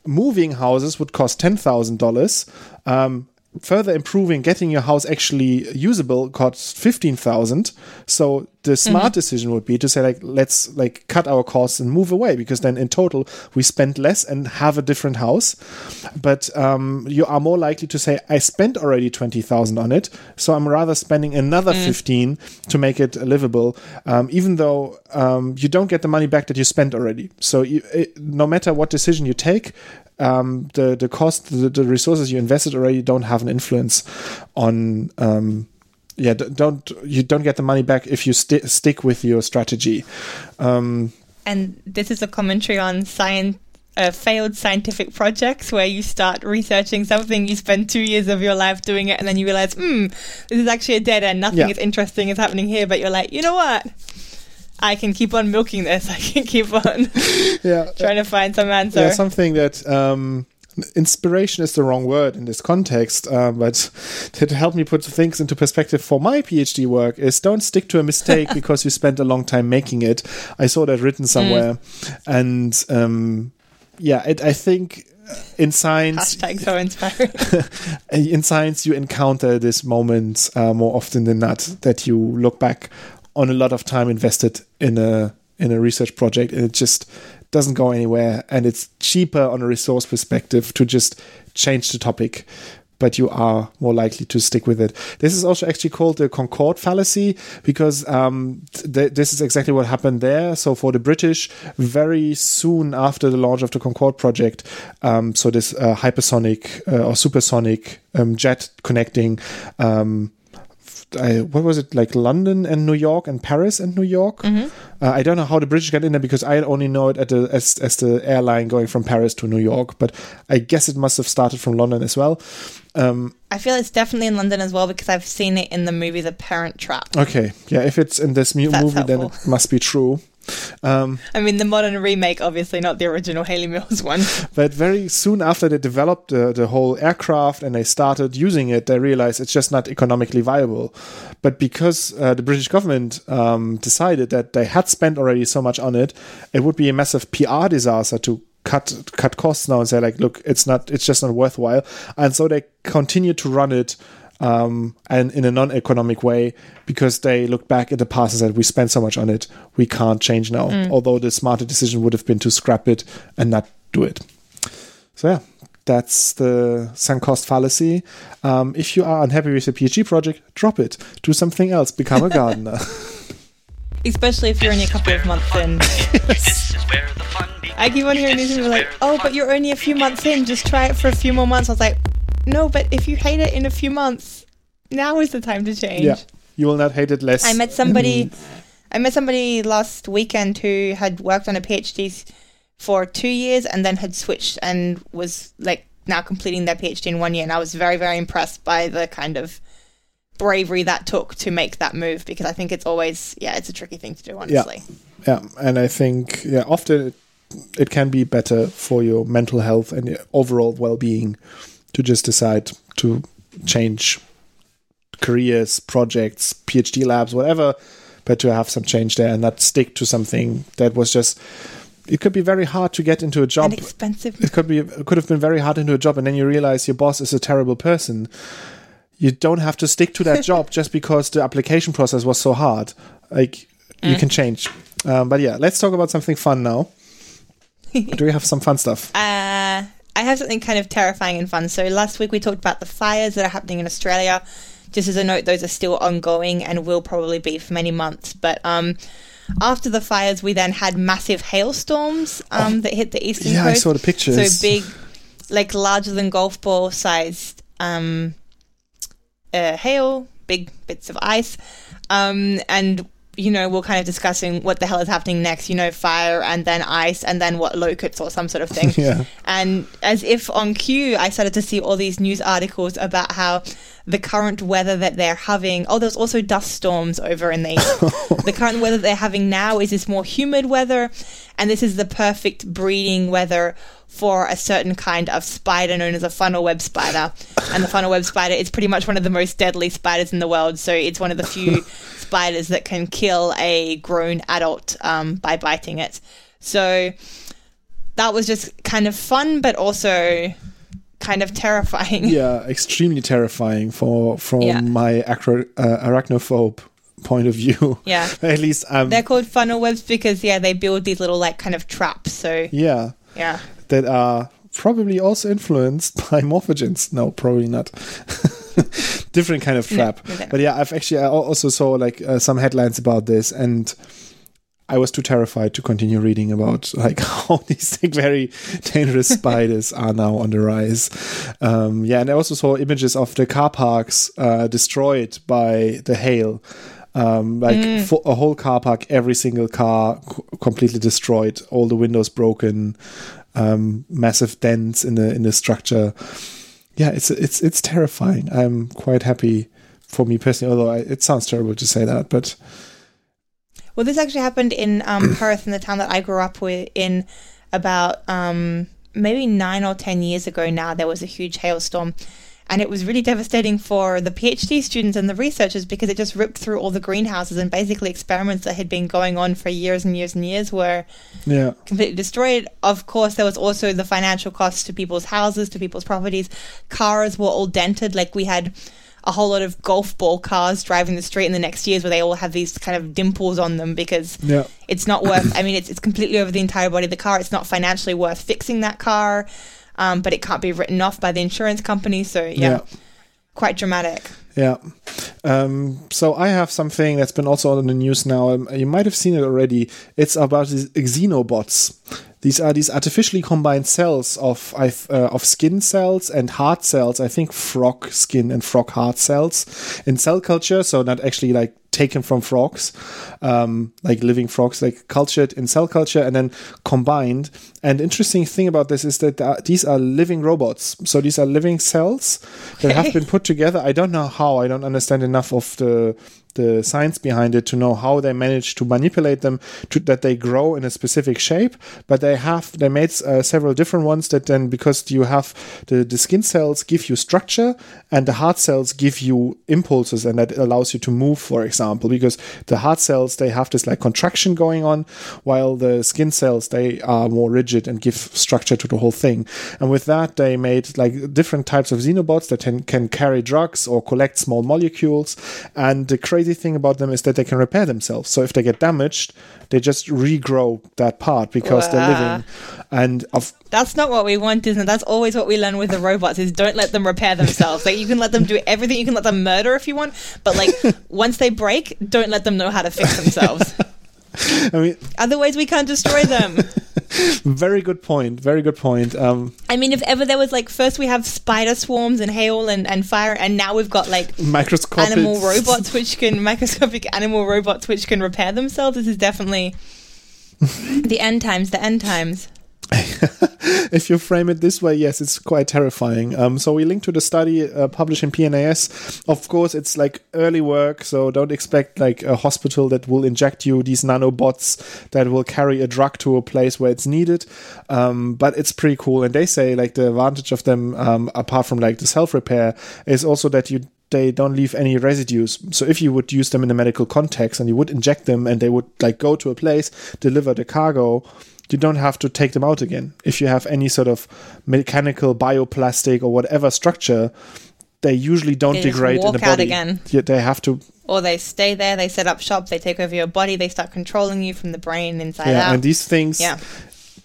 Moving houses would cost $10000 um, further improving getting your house actually usable costs 15000 so the smart decision would be to say like let's like cut our costs and move away because then in total we spend less and have a different house. But um, you are more likely to say i spent already 20000 on it so i'm rather spending another 15 to make it livable um, even though um, you don't get the money back that you spent already. So you, it, no matter what decision you take um, the the cost the, the resources you invested already don't have an influence on um, yeah don't you don't get the money back if you sti- stick with your strategy um, And this is a commentary on science. Uh, failed scientific projects where you start researching something, you spend two years of your life doing it, and then you realize, hmm, this is actually a dead end. Nothing Yeah. is interesting is happening here, but you're like, you know what? I can keep on milking this. [LAUGHS] I can keep on [LAUGHS] yeah trying to find some answer. yeah, something that um, inspiration is the wrong word in this context, uh, but [LAUGHS] to help me put things into perspective for my PhD work is don't stick to a mistake [LAUGHS] because you spent a long time making it. I saw that written somewhere, and um, yeah, it, I think in science Hashtag so inspiring. [LAUGHS] in science you encounter this moment uh, more often than not that you look back on a lot of time invested in a in a research project and it just doesn't go anywhere and it's cheaper on a resource perspective to just change the topic but you are more likely to stick with it. This is also actually called the Concorde fallacy because um, th- this is exactly what happened there. So for the British, very soon after the launch of the Concorde project, um, so this uh, hypersonic uh, or supersonic um, jet connecting. Um, I, what was it like London and New York and Paris and New York? Uh, I don't know how the British got in there because I only know it at the, as as the airline going from Paris to New York, but I guess it must have started from London as well. Um, I feel it's definitely in London as well because I've seen it in the movie The Parent Trap. okay, yeah, if it's in this mu- movie, then it must be true. Um, I mean, the modern remake, obviously not the original Hayley Mills one. [LAUGHS] but very soon after they developed the, the whole aircraft and they started using it, they realized it's just not economically viable. But because uh, the British government um, decided that they had spent already so much on it, it would be a massive PR disaster to cut cut costs now and say like, look, it's not, it's just not worthwhile. And so they continued to run it um, and in a non-economic way because they look back at the past and said we spent so much on it we can't change now although the smarter decision would have been to scrap it and not do it so yeah that's the sunk cost fallacy um, if you are unhappy with your phd project drop it do something else become a gardener [LAUGHS] Especially if you're only a couple of months in. This is where the fun begins. [LAUGHS] I keep on hearing these people like, oh, but you're only a few months in. Just try it for a few more months. I was like, no, but if you hate it in a few months, now is the time to change. Yeah, you will not hate it less. I met somebody. [LAUGHS] I met somebody last weekend who had worked on a PhD for two years and then had switched and was like now completing their PhD in one year. And I was very, very impressed by the kind of bravery that took to make that move because I think it's always, yeah, it's a tricky thing to do, honestly. yeah, and I think yeah, often it, it can be better for your mental health and your overall well-being to just decide to change careers, projects, PhD labs, whatever, but to have some change there and not stick to something that was just. It could be very hard to get into a job. And expensive. it could be it could have been very hard into a job and then you realize your boss is a terrible person you don't have to stick to that [LAUGHS] job just because the application process was so hard like you can change um, but yeah let's talk about something fun now [LAUGHS] do we have some fun stuff Uh, I have something kind of terrifying and fun. So last week we talked about the fires that are happening in Australia. Just as a note, those are still ongoing and will probably be for many months. But um, after the fires, we then had massive hailstorms um, that hit the eastern yeah i coast. saw the pictures So big, like larger than golf ball sized um, uh, hail, big bits of ice. Um, and, you know, we're kind of discussing what the hell is happening next, you know, fire and then ice and then what locusts or some sort of thing. [LAUGHS] Yeah. And as if on cue, I started to see all these news articles about how the current weather that they're having. Oh, there's also dust storms over in the east. [LAUGHS] the current weather they're having now is this more humid weather, and this is the perfect breeding weather for a certain kind of spider known as a funnel web spider. And the funnel web spider is pretty much one of the most deadly spiders in the world. So it's one of the few [LAUGHS] spiders that can kill a grown adult um, by biting it. So that was just kind of fun, but also kind of terrifying. yeah extremely terrifying for from Yeah. my acro- uh, arachnophobe point of view Yeah. [LAUGHS] at least um They're called funnel webs because yeah, they build these little like kind of traps. So yeah yeah, that are probably also influenced [LAUGHS] by morphogens. No, probably not. [LAUGHS] Different kind of trap. no, no. but yeah, I've actually I also saw like uh, some headlines about this, and I was too terrified to continue reading about like [LAUGHS] how these like, very dangerous spiders are now on the rise. Um, yeah, and I also saw images of the car parks uh, destroyed by the hail. Um, like Mm. a whole car park, every single car c- completely destroyed, all the windows broken, um, massive dents in the in the structure. Yeah, it's it's it's terrifying. I'm quite happy for me personally, although I, it sounds terrible to say that, but Well, this actually happened in um, [COUGHS] Perth, in the town that I grew up with, in about um, maybe nine or ten years ago. Now there was a huge hailstorm, and it was really devastating for the PhD students and the researchers because it just ripped through all the greenhouses and basically experiments that had been going on for years and years and years were yeah, completely destroyed. Of course, there was also the financial costs to people's houses, to people's properties. Cars were all dented. Like we had a whole lot of golf ball cars driving the street in the next years where they all have these kind of dimples on them because yeah. it's not worth. I mean, it's it's completely over the entire body of the car. It's not financially worth fixing that car, um, but it can't be written off by the insurance company. So yeah, Yeah. quite dramatic. Yeah. Um, so I have something that's been also on the news now. Um, you might have seen it already. It's about these xenobots. These are these artificially combined cells of uh, of skin cells and heart cells. I think frog skin and frog heart cells in cell culture. So not actually like taken from frogs, um, like living frogs, like cultured in cell culture and then combined. And interesting thing about this is that uh, these are living robots. So these are living cells that have [LAUGHS] been put together. I don't know how. I don't understand enough of the the science behind it to know how they manage to manipulate them to that they grow in a specific shape but they have they made uh, several different ones that then because you have the, the skin cells give you structure and the heart cells give you impulses and that allows you to move for example because the heart cells they have this like contraction going on while the skin cells they are more rigid and give structure to the whole thing. And with that they made like different types of xenobots that can, can carry drugs or collect small molecules. And the crazy thing about them is that they can repair themselves so if they get damaged they just regrow that part because they're living and of That's not what we want, isn't it? That's always what we learn with the robots: is don't let them repair themselves. like you can let them do everything, you can let them murder if you want, but like [LAUGHS] once they break, don't let them know how to fix themselves. [LAUGHS] I mean, Otherwise, we can't destroy them. [LAUGHS] very good point. Very good point. Um, I mean, if ever there was like, first we have spider swarms and hail and, and fire, and now we've got like microscopic animal robots which can [LAUGHS] microscopic animal robots which can repair themselves. This is definitely the end times. The end times. [LAUGHS] if you frame it this way, yes, it's quite terrifying. Um, so we link to the study uh, published in PNAS. Of course, it's like early work, so don't expect like a hospital that will inject you these nanobots that will carry a drug to a place where it's needed. Um, but it's pretty cool, and they say like the advantage of them, um, apart from like the self repair, is also that you they don't leave any residues. So if you would use them in a medical context and you would inject them and they would like go to a place, deliver the cargo, you don't have to take them out again. If you have any sort of mechanical bioplastic or whatever structure, they usually don't They degrade in the body. again. Yeah, they have to. Or they stay there, they set up shop, they take over your body, they start controlling you from the brain inside Yeah, out. and these things. yeah.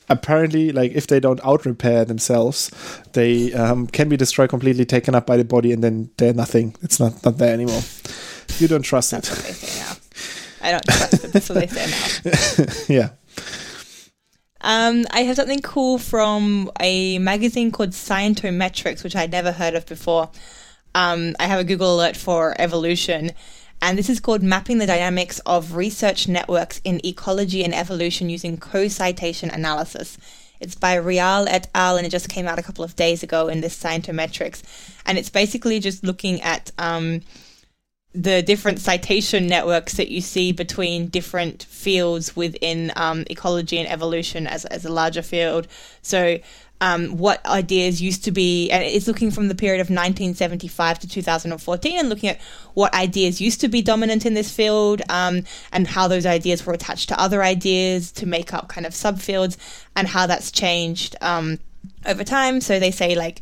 Apparently, like if they don't out repair themselves, they um, can be destroyed completely, taken up by the body, and then they're nothing. It's not not there anymore. You don't trust That's it. what they say now. I don't trust it. That's what they say now. [LAUGHS] yeah. Um, I have something cool from a magazine called Scientometrics, which I'd never heard of before. Um, I have a Google alert for evolution, and this is called Mapping the Dynamics of Research Networks in Ecology and Evolution Using Co-Citation Analysis. It's by Rial et al., and it just came out a couple of days ago in this Scientometrics. And it's basically just looking at um, the different citation networks that you see between different fields within um, ecology and evolution as, as a larger field. So, um, what ideas used to be, and it's looking from the period of 1975 to 2014 and looking at what ideas used to be dominant in this field um, and how those ideas were attached to other ideas to make up kind of subfields and how that's changed um, over time. So, they say, like,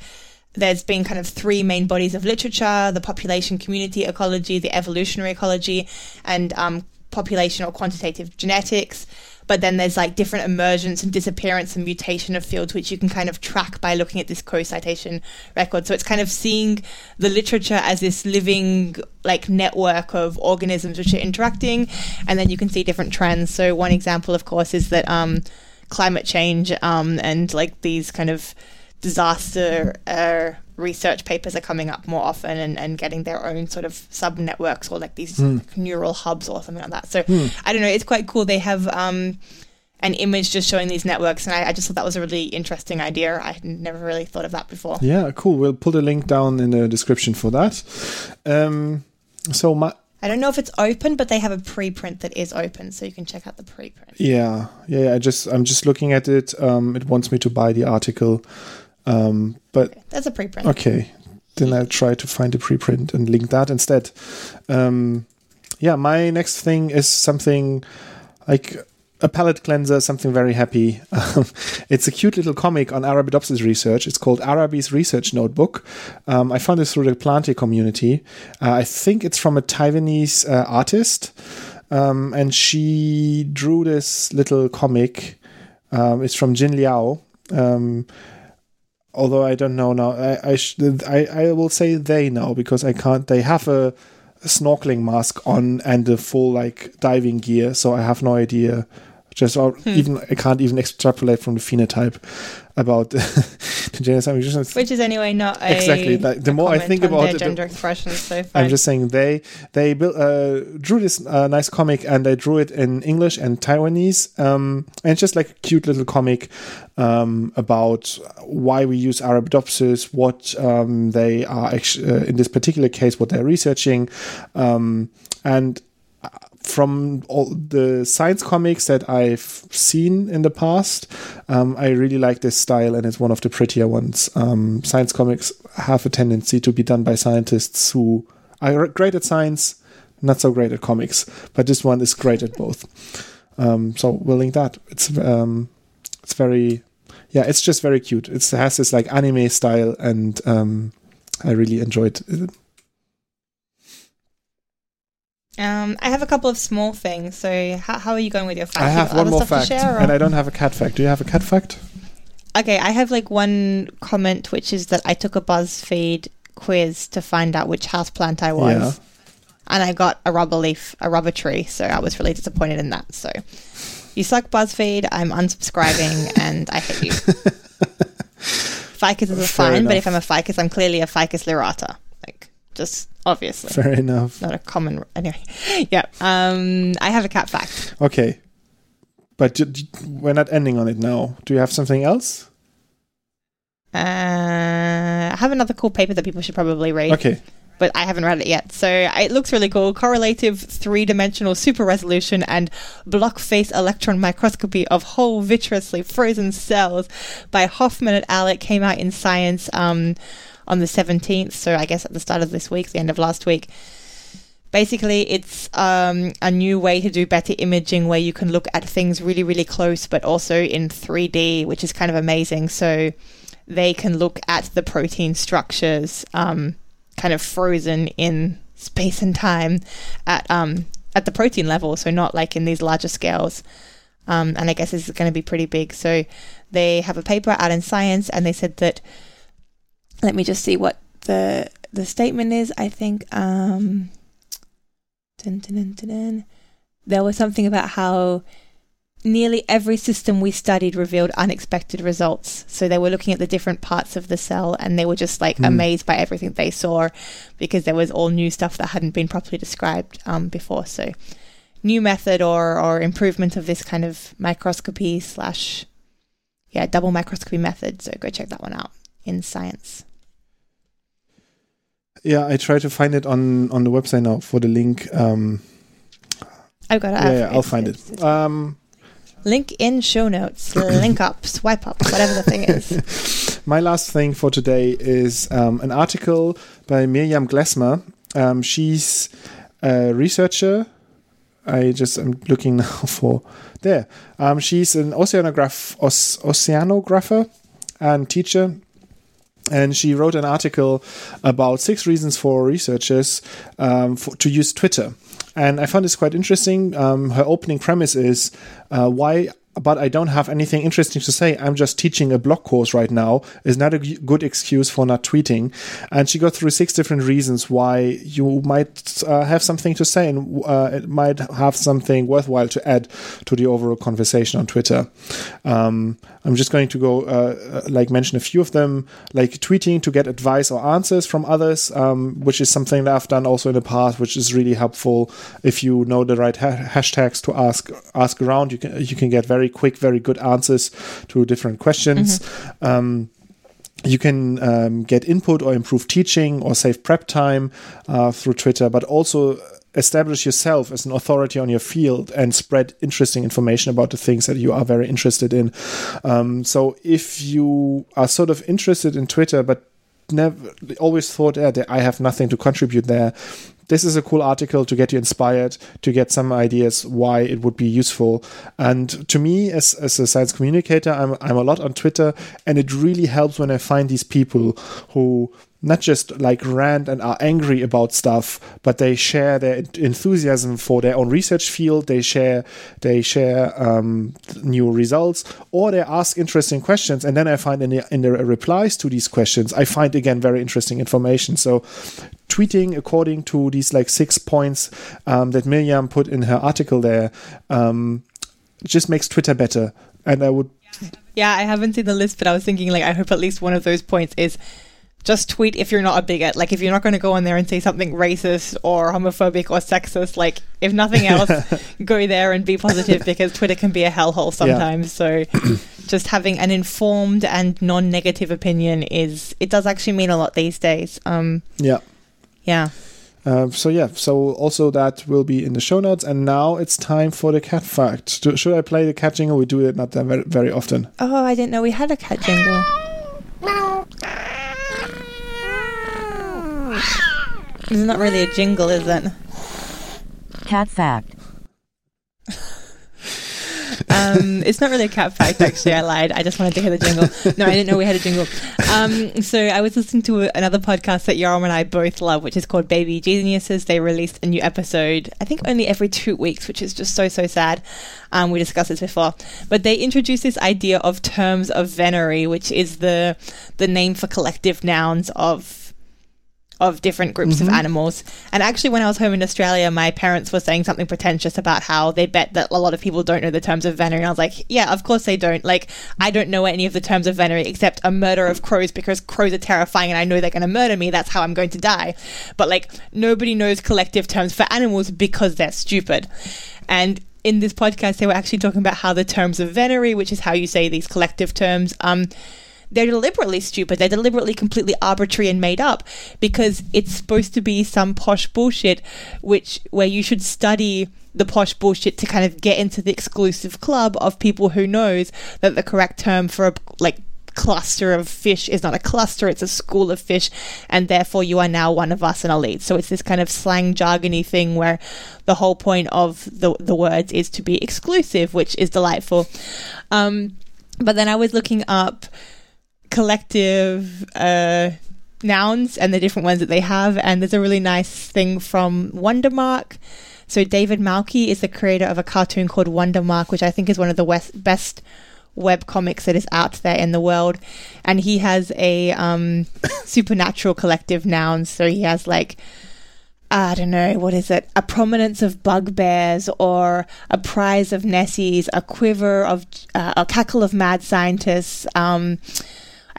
there's been kind of three main bodies of literature the population community ecology, the evolutionary ecology, and um, population or quantitative genetics. But then there's like different emergence and disappearance and mutation of fields, which you can kind of track by looking at this co citation record. So it's kind of seeing the literature as this living like network of organisms which are interacting, and then you can see different trends. So one example, of course, is that um, climate change um, and like these kind of disaster uh, research papers are coming up more often and, and getting their own sort of sub networks or like these neural hubs or something like that. So I don't know, it's quite cool. They have um, an image just showing these networks, and I, I just thought that was a really interesting idea. I had never really thought of that before. Yeah, cool. We'll put a link down in the description for that. Um, so my I don't know if it's open, but they have a preprint that is open, so you can check out the preprint. yeah, yeah, yeah, I just I'm just looking at it. Um, it wants me to buy the article, um, but That's a preprint. Okay, then I'll try to find a preprint and link that instead. Um, yeah, my next thing is something like a palette cleanser, something very happy. Um, [LAUGHS] it's a cute little comic on Arabidopsis research. It's called Arabi's Research Notebook. Um, I found this through the Plantae community. Uh, I think it's from a Taiwanese uh, artist, um, and she drew this little comic. Um, it's from Jin Liao. Although I don't know now. I I, sh- I I will say they now because I can't. They have a, a snorkeling mask on and a full like diving gear, so I have no idea. Just or even I can't even extrapolate from the phenotype about [LAUGHS] the gender. I'm Which is anyway not a Exactly, like, the more I think about it, gender expressions so far. I'm just saying they they built, uh, drew this uh, nice comic and they drew it in English and Taiwanese. Um, and it's just like a cute little comic um, about why we use Arabidopsis, what um, they are actually, uh, in this particular case, what they're researching, um, and from all the science comics that I've seen in the past, um, I really like this style, and it's one of the prettier ones. Um, science comics have a tendency to be done by scientists who are great at science, not so great at comics, but this one is great at both. Um, so we'll link that. It's um, it's very, yeah, it's just very cute. It's, it has this like anime style, and um, I really enjoyed it. Um, I have a couple of small things. So, how, how are you going with your facts? I You have one more fact, share, and I don't have a cat fact. Do you have a cat fact? Okay, I have like one comment, which is that I took a BuzzFeed quiz to find out which houseplant I was. and I got a rubber leaf, a rubber tree. So I was really disappointed in that. So you suck, BuzzFeed. I'm unsubscribing, [LAUGHS] and I hate you. [LAUGHS] ficus is a Fair fine, but if I'm a ficus, I'm clearly a ficus lyrata. Just obviously. Fair enough. Not a common. Anyway, [LAUGHS] yeah. Um, I have a cat fact. Okay. But we're not ending on it now. Do you have something else? Uh, I have another cool paper that people should probably read. Okay. but I haven't read it yet. So it looks really cool. Correlative three dimensional super resolution and block face electron microscopy of whole vitreously frozen cells by Hoffman et al. It came out in Science um, on the 17th. So I guess at the start of this week, the end of last week. Basically, it's um, a new way to do better imaging where you can look at things really, really close, but also in 3D, which is kind of amazing. So they can look at the protein structures um, kind of frozen in space and time at um, at the protein level, so not like in these larger scales. Um, and I guess this is going to be pretty big. So they have a paper out in Science, and they said that. Let me just see what the the statement is. I think. Um, dun, dun, dun. There was something about how nearly every system we studied revealed unexpected results. So they were looking at the different parts of the cell and they were just like Hmm. amazed by everything they saw because there was all new stuff that hadn't been properly described um, before. So new method or, or improvement of this kind of microscopy slash yeah double microscopy method. So go check that one out in science. Yeah, I try to find it on on the website now for the link. Um, I've got it. Yeah, yeah I'll find it. Um, link in show notes. [COUGHS] link up, swipe up, whatever the thing is. [LAUGHS] my last thing for today is um, an article by Mirjam Glessmer. Um, she's a researcher. I just am looking [LAUGHS] now for there. Um, she's an oceanograph oce- oceanographer and teacher. And she wrote an article about six reasons for researchers um, for, to use Twitter. And I found this quite interesting. Um, her opening premise is uh, why but I don't have anything interesting to say. I'm just teaching a blog course right now is not a good excuse for not tweeting. And she got through six different reasons why you might uh, have something to say and uh, it might have something worthwhile to add to the overall conversation on Twitter. Um, I'm just going to go uh, uh, like mention a few of them, like tweeting to get advice or answers from others, um, which is something that I've done also in the past, which is really helpful if you know the right ha- hashtags to ask ask around. You can you can get very quick, very good answers to different questions. Um, you can um, get input or improve teaching or save prep time uh, through Twitter, but also establish yourself as an authority on your field and spread interesting information about the things that you are very interested in. Um, so if you are sort of interested in Twitter, but never always thought yeah, I have nothing to contribute there. This is a cool article to get you inspired, to get some ideas why it would be useful. And to me, as, as a science communicator, I'm, I'm a lot on Twitter, and it really helps when I find these people who not just like rant and are angry about stuff, but they share their enthusiasm for their own research field. They share they share um, new results, or they ask interesting questions. And then I find in the in the replies to these questions, I find again very interesting information. So tweeting according to these like six points um, that Mirjam put in her article there um, just makes Twitter better. And I would Yeah, I haven't seen the list, but I was thinking like I hope at least one of those points is just tweet if you're not a bigot. Like if you're not going to go on there and say something racist or homophobic or sexist, like if nothing [LAUGHS] else, go there and be positive because Twitter can be a hellhole sometimes. So [COUGHS] just having an informed and non-negative opinion is it does actually mean a lot these days. Um, yeah. yeah. Uh, so yeah, so also that will be in the show notes. And now it's time for the cat fact. Do, should I play the cat jingle? We do it not that very, very often. Oh, I didn't know we had a cat jingle. It's not really a jingle, is it? Cat fact. Um, it's not really a cat fact, actually. I lied. I just wanted to hear the jingle. No, I didn't know we had a jingle. Um, so I was listening to another podcast that Joram and I both love, which is called Baby Geniuses. They released a new episode, I think only every two weeks, which is just so, so sad. Um, we discussed this before. But they introduced this idea of terms of venery, which is the the name for collective nouns of of different groups of animals. And actually, when I was home in Australia, my parents were saying something pretentious about how they bet that a lot of people don't know the terms of venery. And I was like, yeah, of course they don't. Like, I don't know any of the terms of venery except a murder of crows because crows are terrifying and I know they're going to murder me. That's how I'm going to die. But like, nobody knows collective terms for animals because they're stupid. And in this podcast, they were actually talking about how the terms of venery, which is how you say these collective terms, um, they're deliberately stupid. They're deliberately completely arbitrary and made up because it's supposed to be some posh bullshit, which where you should study the posh bullshit to kind of get into the exclusive club of people who knows that the correct term for a like cluster of fish is not a cluster it's a school of fish and therefore you are now one of us and elite so it's this kind of slang jargony thing where the whole point of the the words is to be exclusive which is delightful um but then i was looking up collective uh, nouns and the different ones that they have. And there's a really nice thing from Wondermark. So David Malki is the creator of a cartoon called Wondermark, which I think is one of the west- best web comics that is out there in the world. And he has a um, [COUGHS] supernatural collective nouns. So he has like I don't know, what is it? A prominence of bugbears or a prize of Nessies, a quiver of, uh, a cackle of mad scientists, um,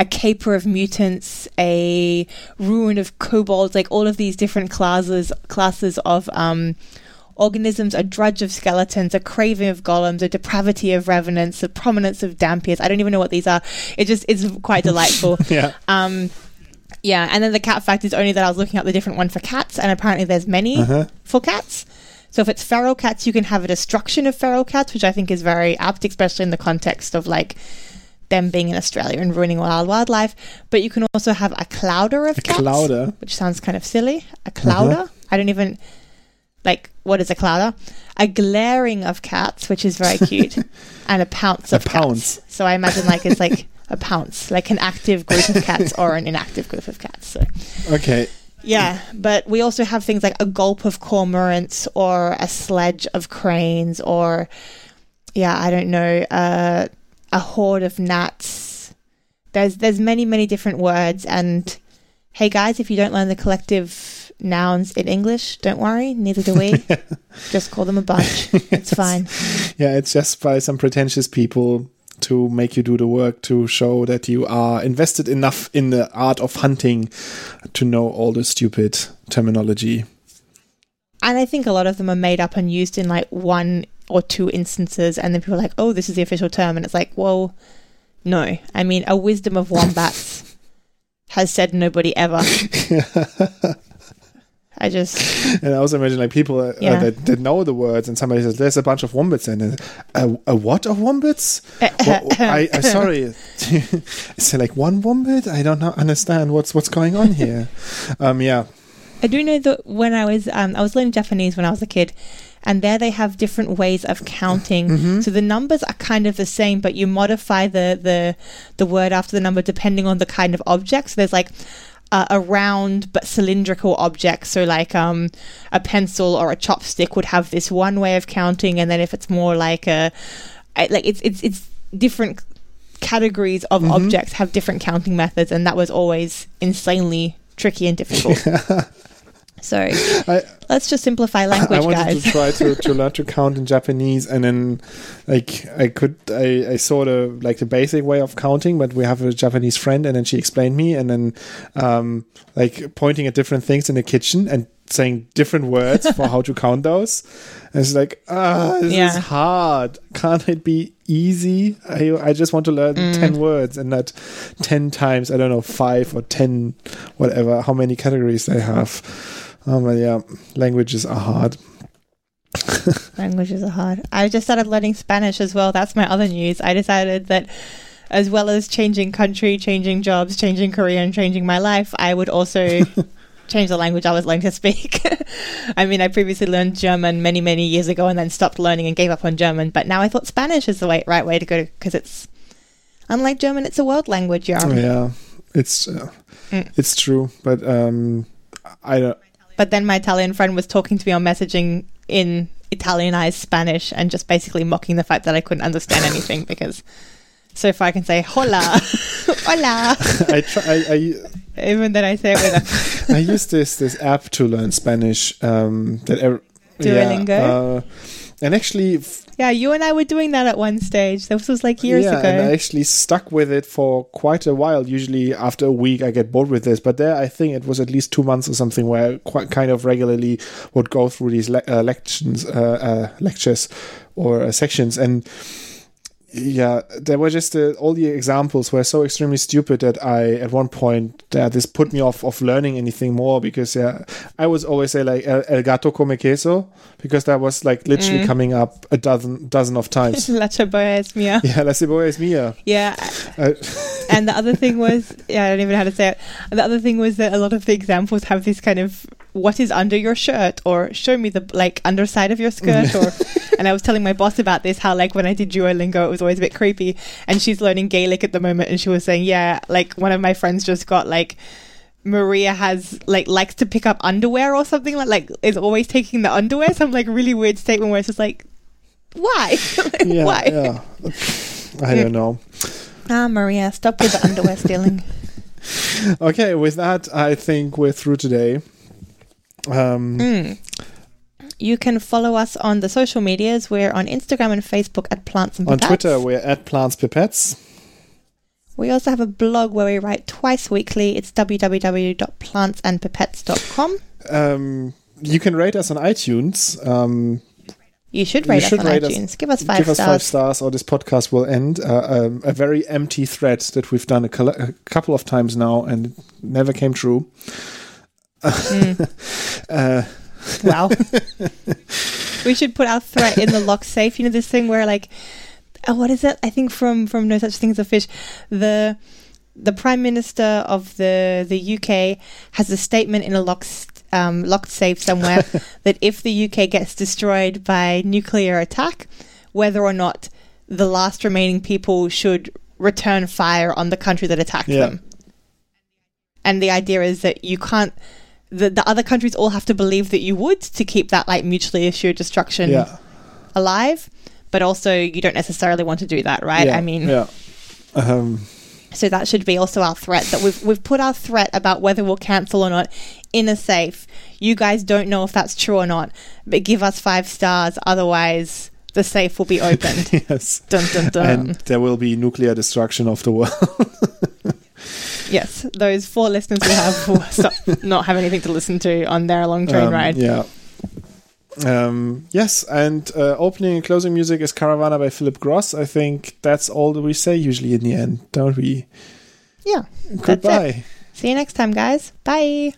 a caper of mutants, a ruin of kobolds, like all of these different classes, classes of, um, organisms, a drudge of skeletons, a craving of golems, a depravity of revenants, a prominence of dhampirs. I don't even know what these are. It just it's quite delightful. [LAUGHS] Yeah. Um, yeah, and then the cat fact is only that I was looking up the different one for cats, and apparently there's many Uh-huh. for cats. So if it's feral cats, you can have a destruction of feral cats, which I think is very apt, especially in the context of like them being in Australia and ruining wild wildlife. But you can also have a clouder of A cats, clouder? which sounds kind of silly. A clouder. I don't even like what is a clouder. A glaring of cats, which is very cute, [LAUGHS] and a pounce A of pounce. cats. So I imagine like it's like a pounce, like an active group of cats or an inactive group of cats. So Okay. yeah, but we also have things like a gulp of cormorants or a sledge of cranes or yeah, I don't know, uh, a horde of gnats. There's there's many many different words and hey guys, if you don't learn the collective nouns in English, don't worry, neither do we. [LAUGHS] Just call them a bunch. It's fine. [LAUGHS] Yeah, it's just by some pretentious people to make you do the work to show that you are invested enough in the art of hunting to know all the stupid terminology. And I think a lot of them are made up and used in like one or two instances, and then people are like, "Oh, this is the official term," and it's like, well, no. I mean, a wisdom of wombats [LAUGHS] has said nobody ever. [LAUGHS] I just, And I also imagine like people uh, Yeah. that, that know the words, and somebody says, "There's a bunch of wombats," and uh, a, a what of wombats? [LAUGHS] What- I, I sorry, is there like one wombat? I don't know, understand what's what's going on here. um, yeah, I do know that when I was, um, I was learning Japanese when I was a kid, and there they have different ways of counting. So the numbers are kind of the same, but you modify the the the word after the number depending on the kind of object. So there's like uh, a round but cylindrical object. So like um a pencil or a chopstick would have this one way of counting, and then if it's more like a, like it's it's it's different categories of objects have different counting methods, and that was always insanely tricky and difficult. [LAUGHS] So I, let's just simplify language, I wanted guys. to try to, to [LAUGHS] learn to count in Japanese, and then like I could I, I saw the like the basic way of counting, but we have a Japanese friend, and then she explained me, and then um, like pointing at different things in the kitchen and saying different words for how to count those. And it's like ah, this Yeah. is hard. Can't it be easy? I I just want to learn Mm. ten words and not ten times. I don't know five or ten, whatever. How many categories they have. Um, but yeah, languages are hard. Languages are hard. I just started learning Spanish as well. That's my other news. I decided that as well as changing country, changing jobs, changing career, and changing my life, I would also [LAUGHS] change the language I was learning to speak. [LAUGHS] I mean, I previously learned German many, many years ago and then stopped learning and gave up on German. But now I thought Spanish is the way, right way to go because it's, unlike German, it's a world language. Yeah. Yeah, it's uh, Mm. it's true, but um, I don't. But then my Italian friend was talking to me on messaging in Italianized Spanish and just basically mocking the fact that I couldn't understand anything because so far I can say hola, [LAUGHS] hola. [LAUGHS] I try. I, I Even then, I say it with a I use this this app to learn Spanish. Um, that ev- Duolingo? Yeah, uh, and actually, f- yeah. You and I were doing that at one stage. This was like years yeah, ago. and I actually stuck with it for quite a while. Usually, after a week, I get bored with this. But there, I think it was at least two months or something where I quite kind of regularly would go through these le- uh, lections, uh, uh, lectures, or uh, sections, and yeah, there were just uh, all the examples were so extremely stupid that I, at one point, uh, this put me off of learning anything more because yeah, I was always say like el, el gato come queso because that was like literally coming up a dozen dozen of times. [LAUGHS] La Chaboya es mía. [LAUGHS] yeah, la cebolla es mía. Yeah. Uh, [LAUGHS] And the other thing was, yeah, I don't even know how to say it. The other thing was that a lot of the examples have this kind of what is under your shirt or show me the like underside of your skirt or and I was telling my boss about this how like when I did Duolingo it was always a bit creepy and she's learning Gaelic at the moment and she was saying yeah like one of my friends just got like Maria has like likes to pick up underwear or something like like is always taking the underwear some like really weird statement where it's just like why [LAUGHS] Like, yeah, why yeah. I don't [LAUGHS] know. ah Maria stop with the underwear [LAUGHS] stealing Okay, with that, I think we're through today. Um, Hmm. You can follow us on the social medias. We're on Instagram and Facebook at Plants and on Twitter, we're at Plants Pipettes. We also have a blog where we write twice weekly. It's www.plantsandpipettes.com. Um, you can rate us on iTunes. Um, You should You rate should us on rate us- iTunes. Give us five give us stars. five stars, or this podcast will end. Uh, um, a very empty threat that we've done a, coll- a couple of times now, and it never came true. [LAUGHS] uh, Wow. [LAUGHS] we should put our threat in the lock safe. You know this thing where like, oh, what is it? I think from from No Such Thing as a Fish, the the Prime Minister of the the UK has a statement in a lock um, locked safe somewhere [LAUGHS] that if the UK gets destroyed by nuclear attack, whether or not the last remaining people should return fire on the country that attacked Yeah. them. And the idea is that you can't. The, the other countries all have to believe that you would to keep that like mutually assured destruction yeah, alive, but also you don't necessarily want to do that, right? yeah, I mean, yeah. Um, so that should be also our threat that we've we've put our threat about whether we'll cancel or not in a safe. You guys don't know if that's true or not, but give us five stars, otherwise the safe will be opened. [LAUGHS] yes, dun dun dun. and there will be nuclear destruction of the world. [LAUGHS] yes, those four listeners we have will [LAUGHS] stop, not have anything to listen to on their long train Um, ride. Yeah. Um, yes, and uh, opening and closing music is Caravana by Philip Gross. I think that's all that we say usually in the end, don't we? Yeah. Goodbye. See you next time, guys. Bye.